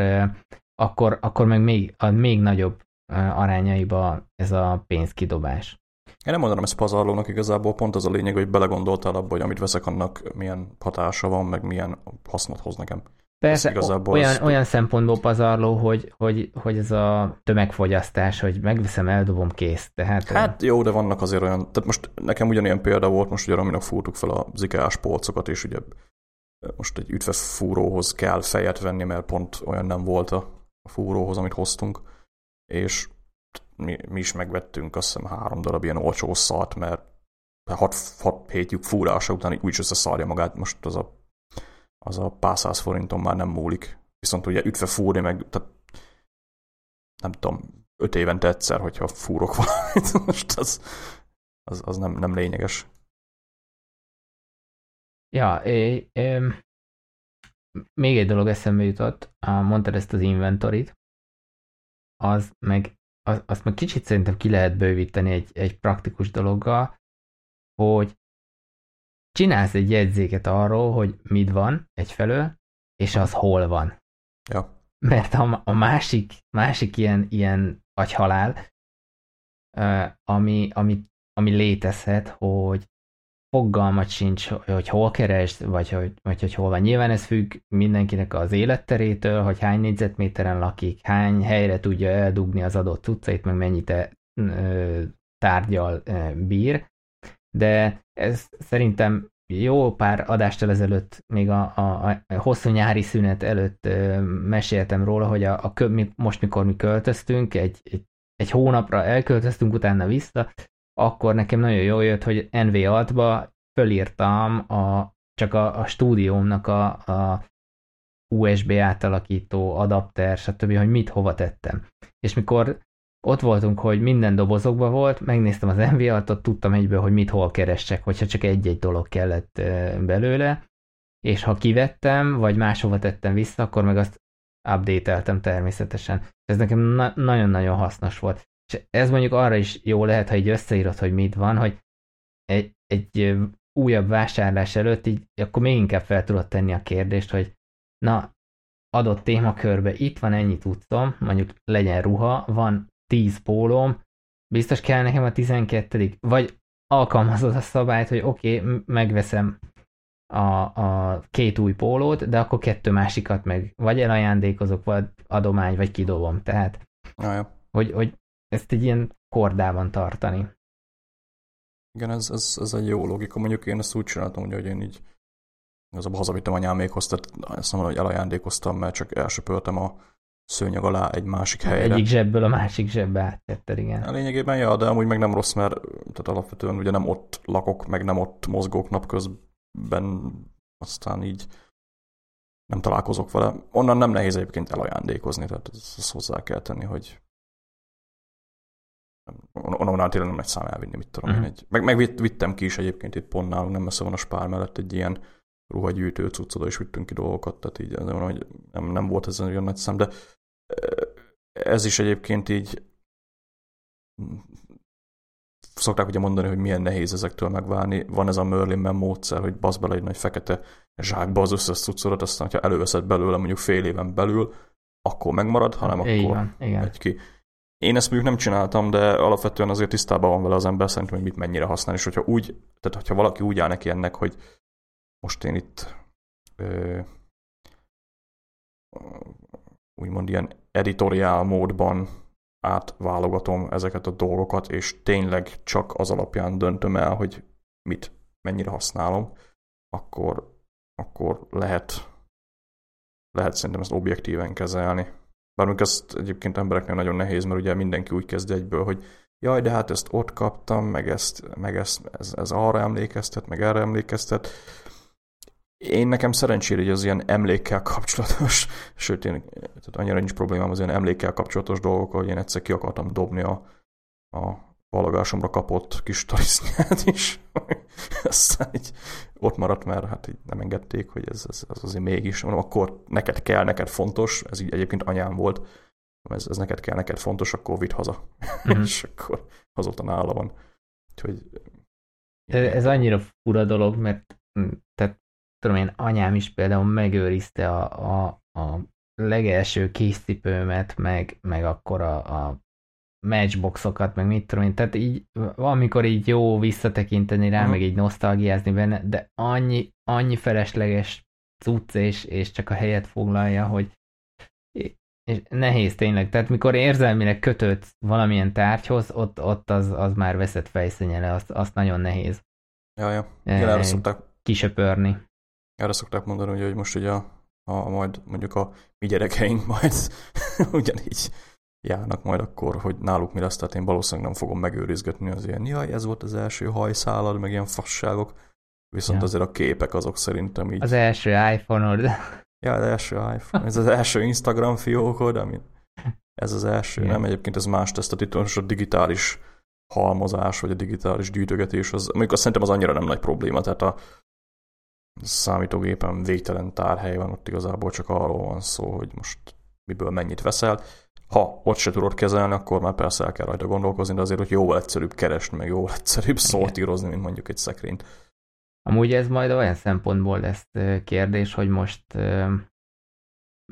B: akkor, akkor meg még, a még nagyobb arányaiba ez a pénzkidobás.
A: Én nem mondanám ezt pazarlónak igazából, pont az a lényeg, hogy belegondoltál abba, hogy amit veszek, annak milyen hatása van, meg milyen hasznot hoz nekem.
B: Persze, igazából olyan, ezt... olyan szempontból pazarló, hogy, hogy, hogy ez a tömegfogyasztás, hogy megveszem, eldobom, kész. Tehát,
A: hát jó, de vannak azért olyan, tehát most nekem ugyanilyen példa volt, most ugye aminek fúrtuk fel a zikás polcokat, és ugye most egy ütvefúróhoz kell fejet venni, mert pont olyan nem volt a fúróhoz, amit hoztunk, és mi, mi is megvettünk azt hiszem három darab ilyen olcsó szart, mert 6-7 lyuk fúrása után úgy összeszarja magát, most az a, az a pár száz forinton már nem múlik. Viszont ugye ütve fúrni meg, tehát nem tudom, öt évente egyszer, hogyha fúrok valamit, most az, az, az nem, nem lényeges.
B: Ja, é, é, még egy dolog eszembe jutott, mondtad ezt az inventorit, az meg az, azt meg kicsit szerintem ki lehet bővíteni egy, egy praktikus dologgal, hogy csinálsz egy jegyzéket arról, hogy mit van egyfelől, és az hol van.
A: Ja.
B: Mert a, a másik, másik ilyen, ilyen agyhalál, ami, ami, ami létezhet, hogy fogalmat sincs, hogy hol keresd, vagy hogy, vagy hogy hol van. Nyilván ez függ mindenkinek az életterétől, hogy hány négyzetméteren lakik, hány helyre tudja eldugni az adott utcait, meg mennyit e, tárgyal ö, bír. De ez szerintem jó pár adástól ezelőtt, még a, a, a hosszú nyári szünet előtt ö, meséltem róla, hogy a, a most mikor mi költöztünk, egy, egy, egy hónapra elköltöztünk, utána vissza, akkor nekem nagyon jól jött, hogy NV altba fölírtam a, csak a, a stúdiómnak a, a USB átalakító, adapter, stb., hogy mit hova tettem. És mikor ott voltunk, hogy minden dobozokban volt, megnéztem az NV altot, tudtam egyből, hogy mit hol keressek, hogyha csak egy-egy dolog kellett belőle, és ha kivettem, vagy máshova tettem vissza, akkor meg azt update-eltem természetesen. Ez nekem na- nagyon-nagyon hasznos volt. És ez mondjuk arra is jó lehet, ha így összeírod, hogy mit van, hogy egy, egy újabb vásárlás előtt így, akkor még inkább fel tudod tenni a kérdést, hogy na, adott témakörbe itt van ennyi tudtom, mondjuk legyen ruha, van 10 pólóm, biztos kell nekem a 12 vagy alkalmazod a szabályt, hogy oké, okay, megveszem a, a két új pólót, de akkor kettő másikat meg vagy elajándékozok, vagy adomány, vagy kidobom. Tehát,
A: ah,
B: hogy, hogy ezt egy ilyen kordában tartani.
A: Igen, ez, ez, ez egy jó logika. Mondjuk én ezt úgy csináltam, hogy én így igazából hazavittem anyámékhoz, tehát ezt mondom, hogy elajándékoztam, mert csak elsöpöltem a szőnyeg alá egy másik helyre.
B: Egyik zsebből a másik zsebbe áttetted, igen.
A: A lényegében, ja, de amúgy meg nem rossz, mert tehát alapvetően ugye nem ott lakok, meg nem ott mozgok napközben, aztán így nem találkozok vele. Onnan nem nehéz egyébként elajándékozni, tehát ezt, ezt hozzá kell tenni, hogy onnan tényleg nem egy szám elvinni, mit tudom uh-huh. én. Egy, meg, meg vittem ki is egyébként itt pont nálunk, nem messze van a spár mellett egy ilyen ruhagyűjtő cuccot, és vittünk ki dolgokat, tehát így nem, hogy nem, nem volt ez olyan nagy szám, de ez is egyébként így szokták ugye mondani, hogy milyen nehéz ezektől megválni. Van ez a Merlin módszer, hogy basz bele egy nagy fekete zsákba az összes cuccodat, aztán ha előveszed belőle mondjuk fél éven belül, akkor megmarad, hanem akkor
B: van, igen.
A: megy ki. Én ezt mondjuk nem csináltam, de alapvetően azért tisztában van vele az ember szerintem, hogy mit mennyire használ, és hogyha úgy, tehát hogyha valaki úgy áll neki ennek, hogy most én itt ö, úgymond ilyen editoriál módban átválogatom ezeket a dolgokat, és tényleg csak az alapján döntöm el, hogy mit, mennyire használom, akkor, akkor lehet, lehet szerintem ezt objektíven kezelni. Bár még ezt egyébként embereknél nagyon nehéz, mert ugye mindenki úgy kezd egyből, hogy jaj, de hát ezt ott kaptam, meg, ezt, meg ezt, ez, ez arra emlékeztet, meg erre emlékeztet. Én nekem szerencsére, hogy az ilyen emlékkel kapcsolatos, sőt, én, tehát annyira nincs problémám az ilyen emlékkel kapcsolatos dolgok, hogy én egyszer ki akartam dobni a, a valagásomra kapott kis tarisznyát is. Aztán így ott maradt, mert hát így nem engedték, hogy ez, ez, ez azért mégis. Mondom, akkor neked kell, neked fontos, ez így egyébként anyám volt, ez, ez neked kell, neked fontos, akkor vidd haza. Mm-hmm. és akkor azóta nála van. Úgyhogy,
B: ez annyira fura dolog, mert tehát tudom én, anyám is például megőrizte a, a, a legelső készcipőmet, meg, meg akkor a, a matchboxokat, meg mit tudom én, tehát így amikor így jó visszatekinteni rá, uh-huh. meg így nosztalgiázni benne, de annyi, annyi felesleges cucc, és, és csak a helyet foglalja, hogy és nehéz tényleg, tehát mikor érzelmileg kötött valamilyen tárgyhoz, ott, ott az, az már veszett fejszennyele, azt, azt nagyon nehéz.
A: Ja, ja. Igen, erre szokták,
B: kisöpörni.
A: Erre szokták mondani, hogy most ugye a, a, majd mondjuk a mi gyerekeink majd ugyanígy járnak majd akkor, hogy náluk mi lesz, tehát én valószínűleg nem fogom megőrizgetni az ilyen, jaj, ez volt az első hajszálad, meg ilyen fasságok, viszont ja. azért a képek azok szerintem így...
B: Az első iPhone-od.
A: Ja, az első iPhone, ez az első Instagram fiókod, ami ez az első, ja. nem egyébként ez más tesztet, itt a digitális halmozás, vagy a digitális gyűjtögetés, az, mondjuk azt szerintem az annyira nem nagy probléma, tehát a számítógépen végtelen tárhely van, ott igazából csak arról van szó, hogy most miből mennyit veszel. Ha ott se tudod kezelni, akkor már persze el kell rajta gondolkozni, de azért, hogy jóval egyszerűbb keresni, meg jóval egyszerűbb szortírozni, mint mondjuk egy szekrényt.
B: Amúgy ez majd olyan szempontból lesz kérdés, hogy most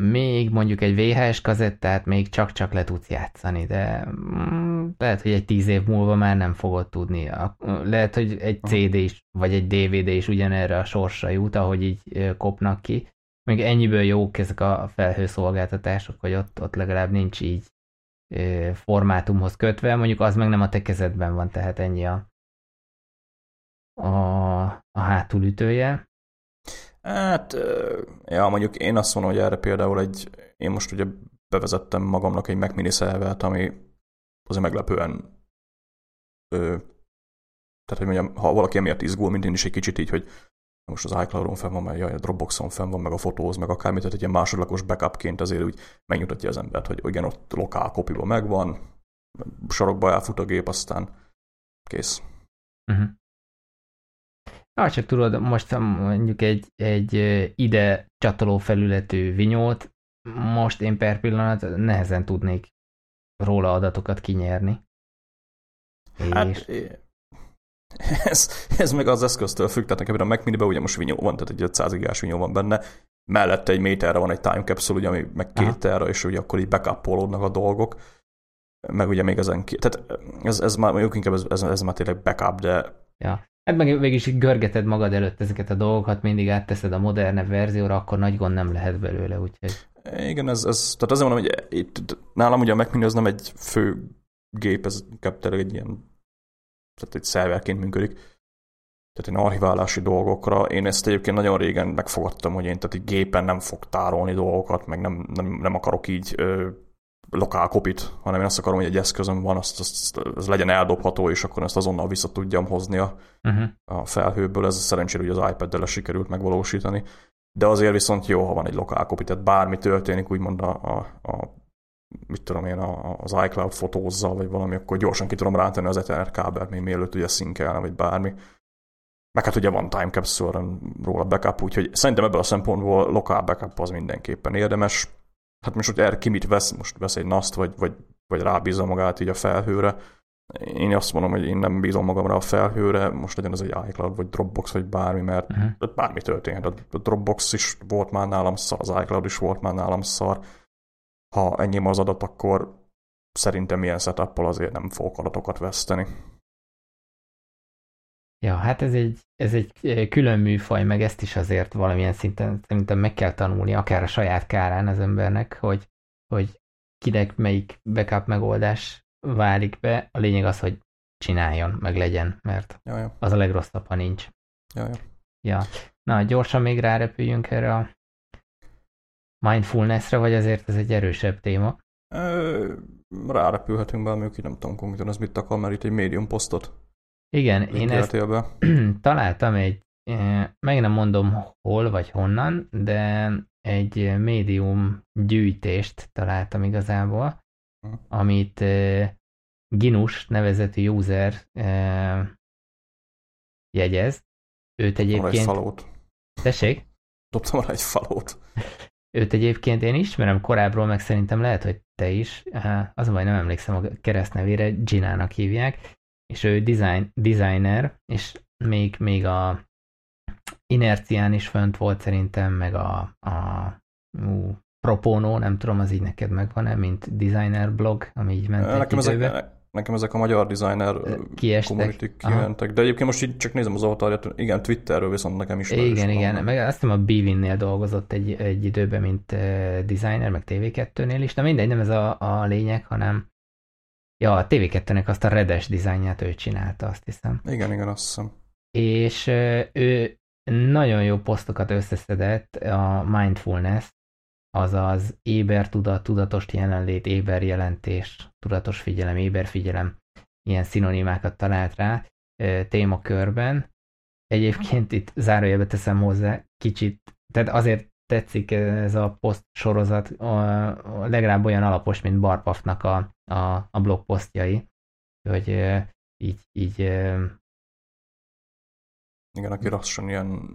B: még mondjuk egy VHS kazettát még csak-csak le tudsz játszani, de mm, lehet, hogy egy tíz év múlva már nem fogod tudni. Lehet, hogy egy CD is, vagy egy DVD is ugyanerre a sorsra jut, ahogy így kopnak ki. Még ennyiből jók ezek a felhőszolgáltatások, hogy ott, ott legalább nincs így formátumhoz kötve, mondjuk az meg nem a te kezedben van, tehát ennyi a, a, a hátulütője.
A: Hát, ja, mondjuk én azt mondom, hogy erre például egy, én most ugye bevezettem magamnak egy Mac Mini szervert, ami azért meglepően ö, tehát, hogy mondjam, ha valaki emiatt izgul, mint én is egy kicsit így, hogy most az iCloud-on fenn van, meg jaj, a Dropbox-on fenn van, meg a fotóz, meg akármit, tehát egy ilyen másodlagos backupként azért úgy megnyugtatja az embert, hogy igen, ott lokál kopiba megvan, sarokba elfut a gép, aztán kész. Uh-huh.
B: Ha csak tudod, most mondjuk egy, egy ide csatoló felületű vinyót, most én per pillanat nehezen tudnék róla adatokat kinyerni.
A: Hát, és... ez, ez meg az eszköztől függ, tehát nekem a Mac mini ugye most vinyó van, tehát egy 500 gigás vinyó van benne, mellette egy méterre van egy time capsule, ugye, ami meg két terra, és ugye akkor így backupolódnak a dolgok, meg ugye még ezen ki, tehát ez, ez már, mondjuk inkább ez, ez, ez már tényleg backup, de
B: Ja. Hát meg végig görgeted magad előtt ezeket a dolgokat, mindig átteszed a modernebb verzióra, akkor nagy gond nem lehet belőle, úgyhogy...
A: Igen, ez, ez tehát azért mondom, hogy itt, nálam ugye a Mac Mini az nem egy fő gép, ez inkább tényleg egy ilyen, tehát egy szerverként működik. Tehát én archiválási dolgokra, én ezt egyébként nagyon régen megfogadtam, hogy én tehát egy gépen nem fog tárolni dolgokat, meg nem, nem, nem akarok így ö, lokál kopit, hanem én azt akarom, hogy egy eszközöm van, azt, azt, az legyen eldobható, és akkor ezt azonnal vissza tudjam hozni a, uh-huh. a felhőből. Ez szerencsére hogy az iPad-del sikerült megvalósítani. De azért viszont jó, ha van egy lokál kopi, tehát bármi történik, úgymond a, a, a mit tudom én, az iCloud fotózzal, vagy valami, akkor gyorsan ki tudom rátenni az Ethernet kábelt, még mielőtt ugye szinkelne, vagy bármi. Meg hát ugye van time capsule róla backup, úgyhogy szerintem ebből a szempontból lokál backup az mindenképpen érdemes. Hát most, hogy erre ki mit vesz, most vesz egy NAST, vagy, vagy, vagy rábízza magát így a felhőre, én azt mondom, hogy én nem bízom magamra a felhőre, most legyen ez egy iCloud, vagy Dropbox, vagy bármi, mert uh-huh. bármi történhet. A Dropbox is volt már nálam szar, az iCloud is volt már nálam szar. Ha ennyi az adat, akkor szerintem ilyen setup azért nem fogok adatokat veszteni.
B: Ja, hát ez egy, ez egy külön műfaj, meg ezt is azért valamilyen szinten szerintem meg kell tanulni, akár a saját kárán az embernek, hogy, hogy kinek melyik backup megoldás válik be. A lényeg az, hogy csináljon, meg legyen, mert ja, ja. az a legrosszabb, ha nincs.
A: Ja, ja.
B: ja. Na, gyorsan még rárepüljünk erre a mindfulnessre, vagy azért ez egy erősebb téma?
A: Rárepülhetünk be, mondjuk nem tudom konkrétan ez mit akar, mert itt egy médium posztot
B: Igen, én ezt be. találtam egy, meg nem mondom hol vagy honnan, de egy médium gyűjtést találtam igazából, amit Ginus nevezetű user jegyez. Őt egyébként... Egy. Tessék?
A: Dobtam rá egy falót.
B: Őt egyébként én ismerem korábbról, meg szerintem lehet, hogy te is. Az a baj, nem emlékszem a keresztnevére, Ginának hívják, és ő design, designer, és még, még a inercián is fönt volt szerintem, meg a, a ú, Propono, nem tudom, az így neked megvan-e, mint designer blog, ami így ment
A: nekem ezek. Nekem ezek a magyar designer community kijelentek, de egyébként most így csak nézem az avatarját, igen, Twitterről viszont nekem is.
B: Igen, igen, van. meg azt hiszem a Bivin-nél dolgozott egy, egy időben, mint designer, meg TV2-nél is, de mindegy, nem ez a, a lényeg, hanem ja, a TV2-nek azt a redes dizájnját ő csinálta, azt hiszem.
A: Igen, igen, azt hiszem.
B: És ő nagyon jó posztokat összeszedett a mindfulness azaz éber tudat, tudatos jelenlét, éber jelentés, tudatos figyelem, éber figyelem, ilyen szinonimákat talált rá témakörben. Egyébként itt zárójelbe teszem hozzá kicsit, tehát azért tetszik ez a poszt sorozat, legalább olyan alapos, mint Barpafnak a, a, a blogposztjai, hogy így, így
A: igen, aki lassan ilyen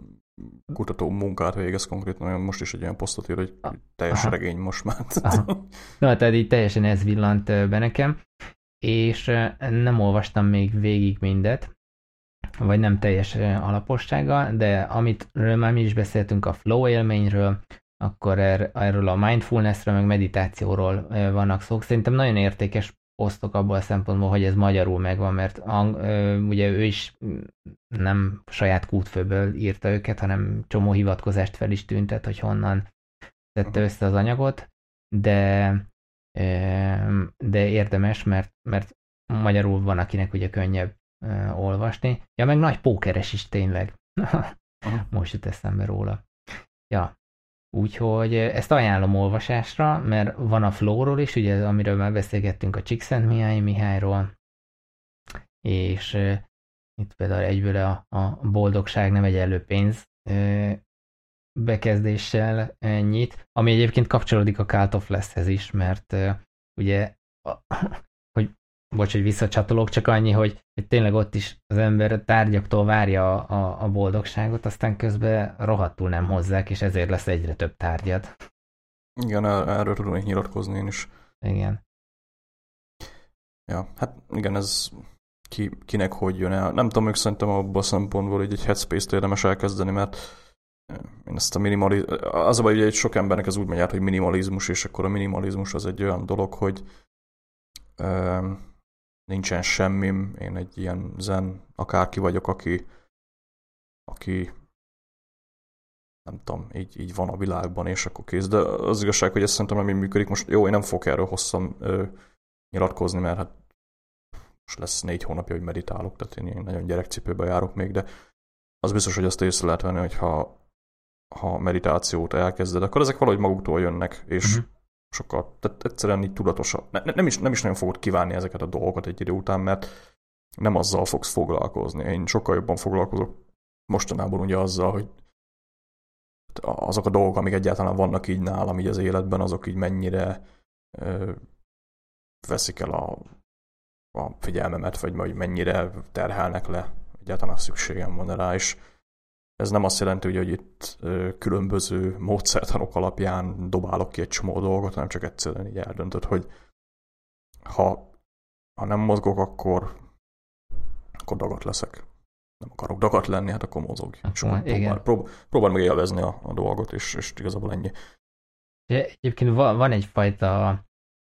A: kutató munkát végez konkrétan, most is egy olyan posztot ír, hogy teljes Aha. regény most már.
B: Aha. Na, tehát így teljesen ez villant be nekem, és nem olvastam még végig mindet, vagy nem teljes alapossággal, de amit már mi is beszéltünk a flow élményről, akkor er, erről a mindfulnessről, meg meditációról vannak szók. Szerintem nagyon értékes osztok abból a szempontból, hogy ez magyarul megvan, mert ang, ö, ugye ő is nem saját kútfőből írta őket, hanem csomó hivatkozást fel is tüntet, hogy honnan tette össze az anyagot, de ö, de érdemes, mert, mert magyarul van, akinek ugye könnyebb ö, olvasni. Ja, meg nagy pókeres is tényleg. Most jut eszembe róla. Ja, Úgyhogy ezt ajánlom olvasásra, mert van a Flóról is, ugye, amiről már beszélgettünk a Csíkszentmihály Mihályról, és itt például egyből a, a boldogság nem egyenlő pénz bekezdéssel ennyit, ami egyébként kapcsolódik a Cult of Less-hez is, mert ugye bocs, hogy visszacsatolok, csak annyi, hogy, hogy tényleg ott is az ember a tárgyaktól várja a, a, a boldogságot, aztán közben rohadtul nem hozzák, és ezért lesz egyre több tárgyad.
A: Igen, er, erről így nyilatkozni én is.
B: Igen.
A: Ja, hát igen, ez ki, kinek hogy jön el. Nem tudom, ők szerintem abban a szempontból hogy egy headspace-t érdemes elkezdeni, mert én ezt a minimalizmus, az a baj, hogy sok embernek ez úgy megy át, hogy minimalizmus, és akkor a minimalizmus az egy olyan dolog, hogy nincsen semmim, én egy ilyen zen akárki vagyok, aki, aki nem tudom, így, így van a világban, és akkor kész. De az igazság, hogy ez szerintem nem így működik. Most jó, én nem fogok erről hosszan ö, nyilatkozni, mert hát most lesz négy hónapja, hogy meditálok, tehát én nagyon gyerekcipőbe járok még, de az biztos, hogy azt észre lehet venni, hogy ha, ha meditációt elkezded, akkor ezek valahogy maguktól jönnek, és uh-huh sokkal, tehát egyszerűen így tudatosabb. Ne, nem, is, nem is nagyon fogod kívánni ezeket a dolgokat egy idő után, mert nem azzal fogsz foglalkozni. Én sokkal jobban foglalkozok mostanában ugye azzal, hogy azok a dolgok, amik egyáltalán vannak így nálam így az életben, azok így mennyire veszik el a, a figyelmemet, vagy hogy mennyire terhelnek le, egyáltalán szükségem van rá, és ez nem azt jelenti, hogy itt különböző módszertanok alapján dobálok ki egy csomó dolgot, hanem csak egyszerűen így eldöntött, hogy ha, ha nem mozgok, akkor, akkor dagat leszek. Nem akarok dagat lenni, hát akkor mozog. Akkor, és akkor próbál, próbál, próbál meg élvezni a, a dolgot, és, és igazából ennyi.
B: Egyébként van, van egyfajta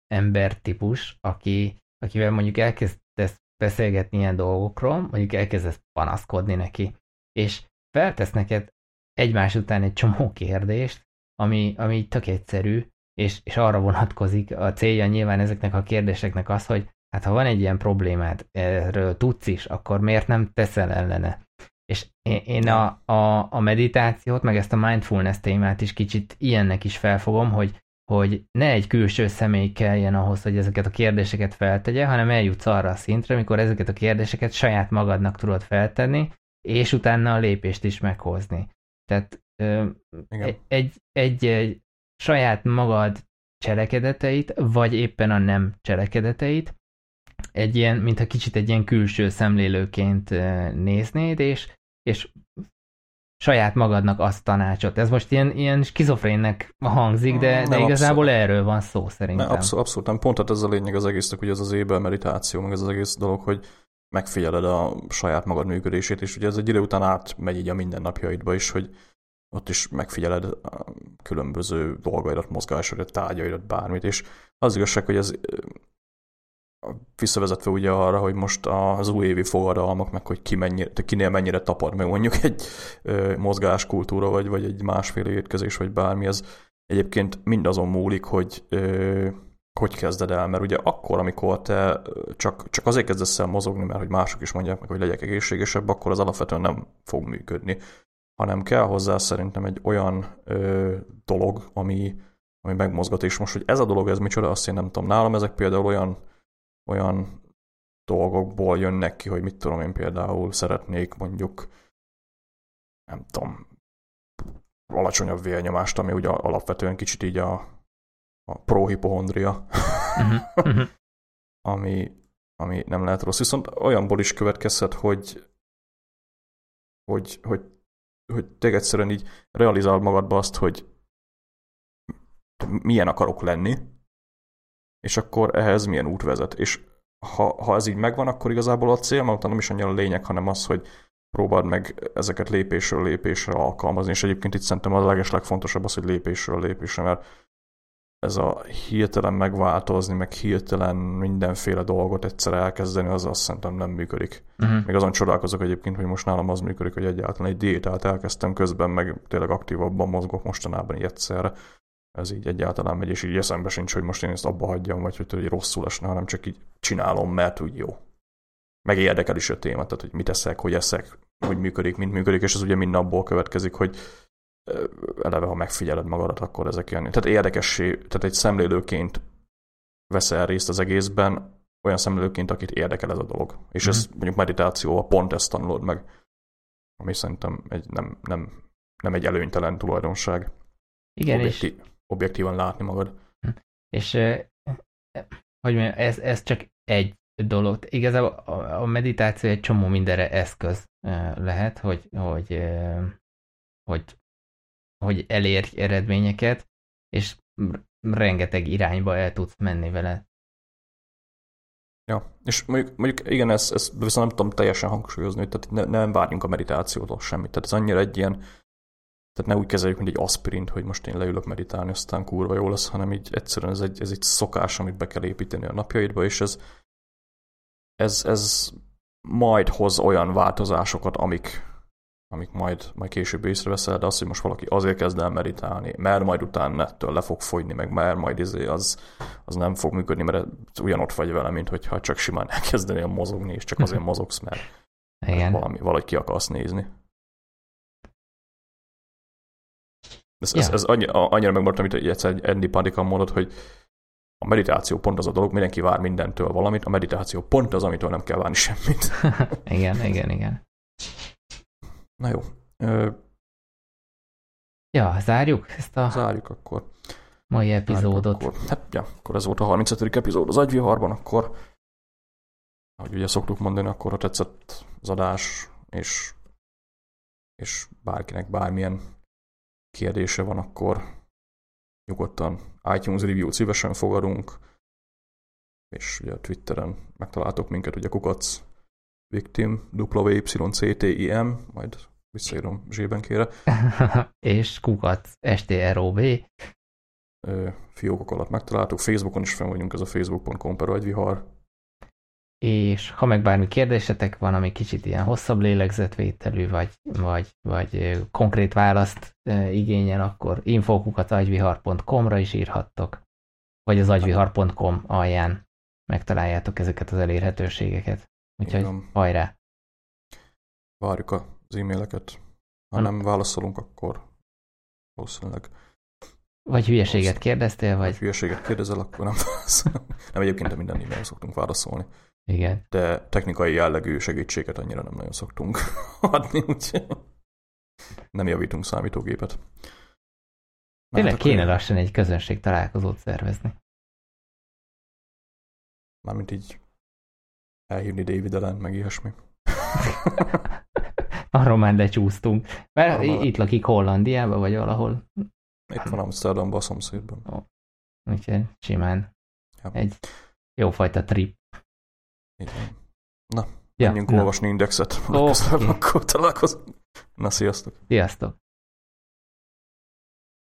B: embertípus, aki, akivel mondjuk elkezdesz beszélgetni ilyen dolgokról, mondjuk elkezdesz panaszkodni neki, és feltesz neked egymás után egy csomó kérdést, ami, ami tök egyszerű, és, és arra vonatkozik, a célja nyilván ezeknek a kérdéseknek az, hogy hát ha van egy ilyen problémád, erről tudsz is, akkor miért nem teszel ellene? És én a, a, a meditációt, meg ezt a mindfulness témát is kicsit ilyennek is felfogom, hogy, hogy ne egy külső személy kelljen ahhoz, hogy ezeket a kérdéseket feltegye, hanem eljutsz arra a szintre, amikor ezeket a kérdéseket saját magadnak tudod feltenni, és utána a lépést is meghozni. Tehát ö, egy, egy, egy, egy saját magad cselekedeteit, vagy éppen a nem cselekedeteit, egy ilyen, mintha kicsit egy ilyen külső szemlélőként néznéd, és, és saját magadnak azt tanácsot. Ez most ilyen, ilyen skizofrénnek hangzik, de, de igazából abszolút. erről van szó szerintem.
A: Nem, abszolút, abszolút nem. Pont hát ez a lényeg az egésznek, hogy ez az ébel meditáció, meg ez az egész dolog, hogy megfigyeled a saját magad működését, és ugye ez egy idő után átmegy így a mindennapjaidba is, hogy ott is megfigyeled a különböző dolgaidat, mozgásodat, tárgyaidat, bármit, és az igazság, hogy ez visszavezetve ugye arra, hogy most az újévi fogadalmak, meg hogy ki mennyire, kinél mennyire tapad meg mondjuk egy mozgáskultúra, vagy, vagy egy másféle étkezés, vagy bármi, ez egyébként mind azon múlik, hogy ö, hogy kezded el, mert ugye akkor, amikor te csak, csak azért kezdesz el mozogni, mert hogy mások is mondják meg, hogy legyek egészségesebb, akkor az alapvetően nem fog működni, hanem kell hozzá szerintem egy olyan ö, dolog, ami, ami megmozgat, és most, hogy ez a dolog, ez micsoda, azt én nem tudom. Nálam ezek például olyan olyan dolgokból jönnek ki, hogy mit tudom én például szeretnék mondjuk nem tudom, alacsonyabb vérnyomást, ami ugye alapvetően kicsit így a, a prohipohondria, uh-huh. ami, ami nem lehet rossz. Viszont olyanból is következhet, hogy hogy, hogy, hogy te egyszerűen így realizál magadba azt, hogy milyen akarok lenni, és akkor ehhez milyen út vezet. És ha, ha ez így megvan, akkor igazából a cél magam nem is annyira a lényeg, hanem az, hogy próbáld meg ezeket lépésről lépésre alkalmazni, és egyébként itt szerintem a leges legfontosabb az, hogy lépésről lépésre, mert ez a hirtelen megváltozni, meg hirtelen mindenféle dolgot egyszer elkezdeni, az azt szerintem nem működik. Uh-huh. Még azon csodálkozok egyébként, hogy most nálam az működik, hogy egyáltalán egy diétát elkezdtem közben, meg tényleg aktívabban mozgok mostanában így egyszerre ez így egyáltalán megy, és így eszembe sincs, hogy most én ezt abba hagyjam, vagy hogy, hogy rosszul esne, hanem csak így csinálom, mert úgy jó. Meg érdekel is a téma, tehát hogy mit eszek, hogy eszek, hogy működik, mint működik, és ez ugye mind abból következik, hogy eleve, ha megfigyeled magadat, akkor ezek ilyen. Tehát érdekessé, tehát egy szemlélőként veszel részt az egészben, olyan szemlélőként, akit érdekel ez a dolog. És mm. ez mondjuk meditációval pont ezt tanulod meg, ami szerintem egy, nem, nem, nem egy előnytelen tulajdonság.
B: Igen, Objektív. és
A: objektívan látni magad.
B: És hogy mondjam, ez, ez csak egy dolog. Igazából a meditáció egy csomó mindenre eszköz lehet, hogy, hogy, hogy, hogy elérj eredményeket, és rengeteg irányba el tudsz menni vele.
A: Ja, és mondjuk, mondjuk igen, ezt, ezt viszont nem tudom teljesen hangsúlyozni, tehát ne, nem várjunk a meditációtól semmit. Tehát ez annyira egy ilyen tehát ne úgy kezeljük, mint egy aspirint, hogy most én leülök meditálni, aztán kurva jó lesz, hanem így egyszerűen ez egy, ez egy szokás, amit be kell építeni a napjaidba, és ez, ez, ez majd hoz olyan változásokat, amik, amik majd, majd később észreveszel, de az, hogy most valaki azért kezd el meditálni, mert majd utána ettől le fog fogyni, meg mert majd izé az, az nem fog működni, mert ugyanott vagy vele, mint hogyha csak simán elkezdenél mozogni, és csak azért mozogsz, mert, mert valami, valahogy ki akarsz nézni. Ez, yeah. ez, ez annyi, annyira megmaradt, amit egyszer egy Andy Padika mondott, hogy a meditáció pont az a dolog, mindenki vár mindentől valamit, a meditáció pont az, amitől nem kell várni semmit.
B: igen, igen, igen.
A: Na jó. Ö...
B: Ja, zárjuk ezt a...
A: Zárjuk akkor.
B: mai epizódot.
A: Akkor, hát, ja, akkor ez volt a 35. epizód az agyviharban, akkor ahogy ugye szoktuk mondani, akkor ha tetszett az adás, és, és bárkinek bármilyen kérdése van, akkor nyugodtan iTunes review-t szívesen fogadunk, és ugye a Twitteren megtaláltok minket, ugye kukac victim, WYCTIM, majd visszaírom zsében kére.
B: és kukac STROB.
A: Fiókok alatt megtaláltuk, Facebookon is fenn vagyunk, ez a facebook.com per agyvihar.
B: És ha meg bármi kérdésetek van, ami kicsit ilyen hosszabb lélegzetvételű, vagy, vagy, vagy konkrét választ igényel, akkor infokukat agyvihar.com-ra is írhattok, vagy az agyvihar.com alján megtaláljátok ezeket az elérhetőségeket. Úgyhogy Igen. hajrá!
A: Várjuk az e-maileket. Ha nem válaszolunk, akkor valószínűleg
B: vagy hülyeséget kérdeztél, vagy... vagy
A: hülyeséget kérdezel, akkor nem válaszolunk. Nem, egyébként minden e szoktunk válaszolni.
B: Igen.
A: De technikai jellegű segítséget annyira nem nagyon szoktunk adni, úgyhogy nem javítunk számítógépet.
B: Tényleg hát kéne lassan egy közönség találkozót szervezni.
A: Mármint így elhívni David ellen, meg ilyesmi.
B: Arról már lecsúsztunk. Mert Arról itt lakik Hollandiában, vagy valahol.
A: Itt van Amsterdamban, a szomszédban.
B: Oh. Úgyhogy simán. Ja. Egy jófajta trip.
A: Igen. Na, ja, menjünk na. olvasni indexet. Okay. Akkor találkozunk. Na, sziasztok.
B: Sziasztok.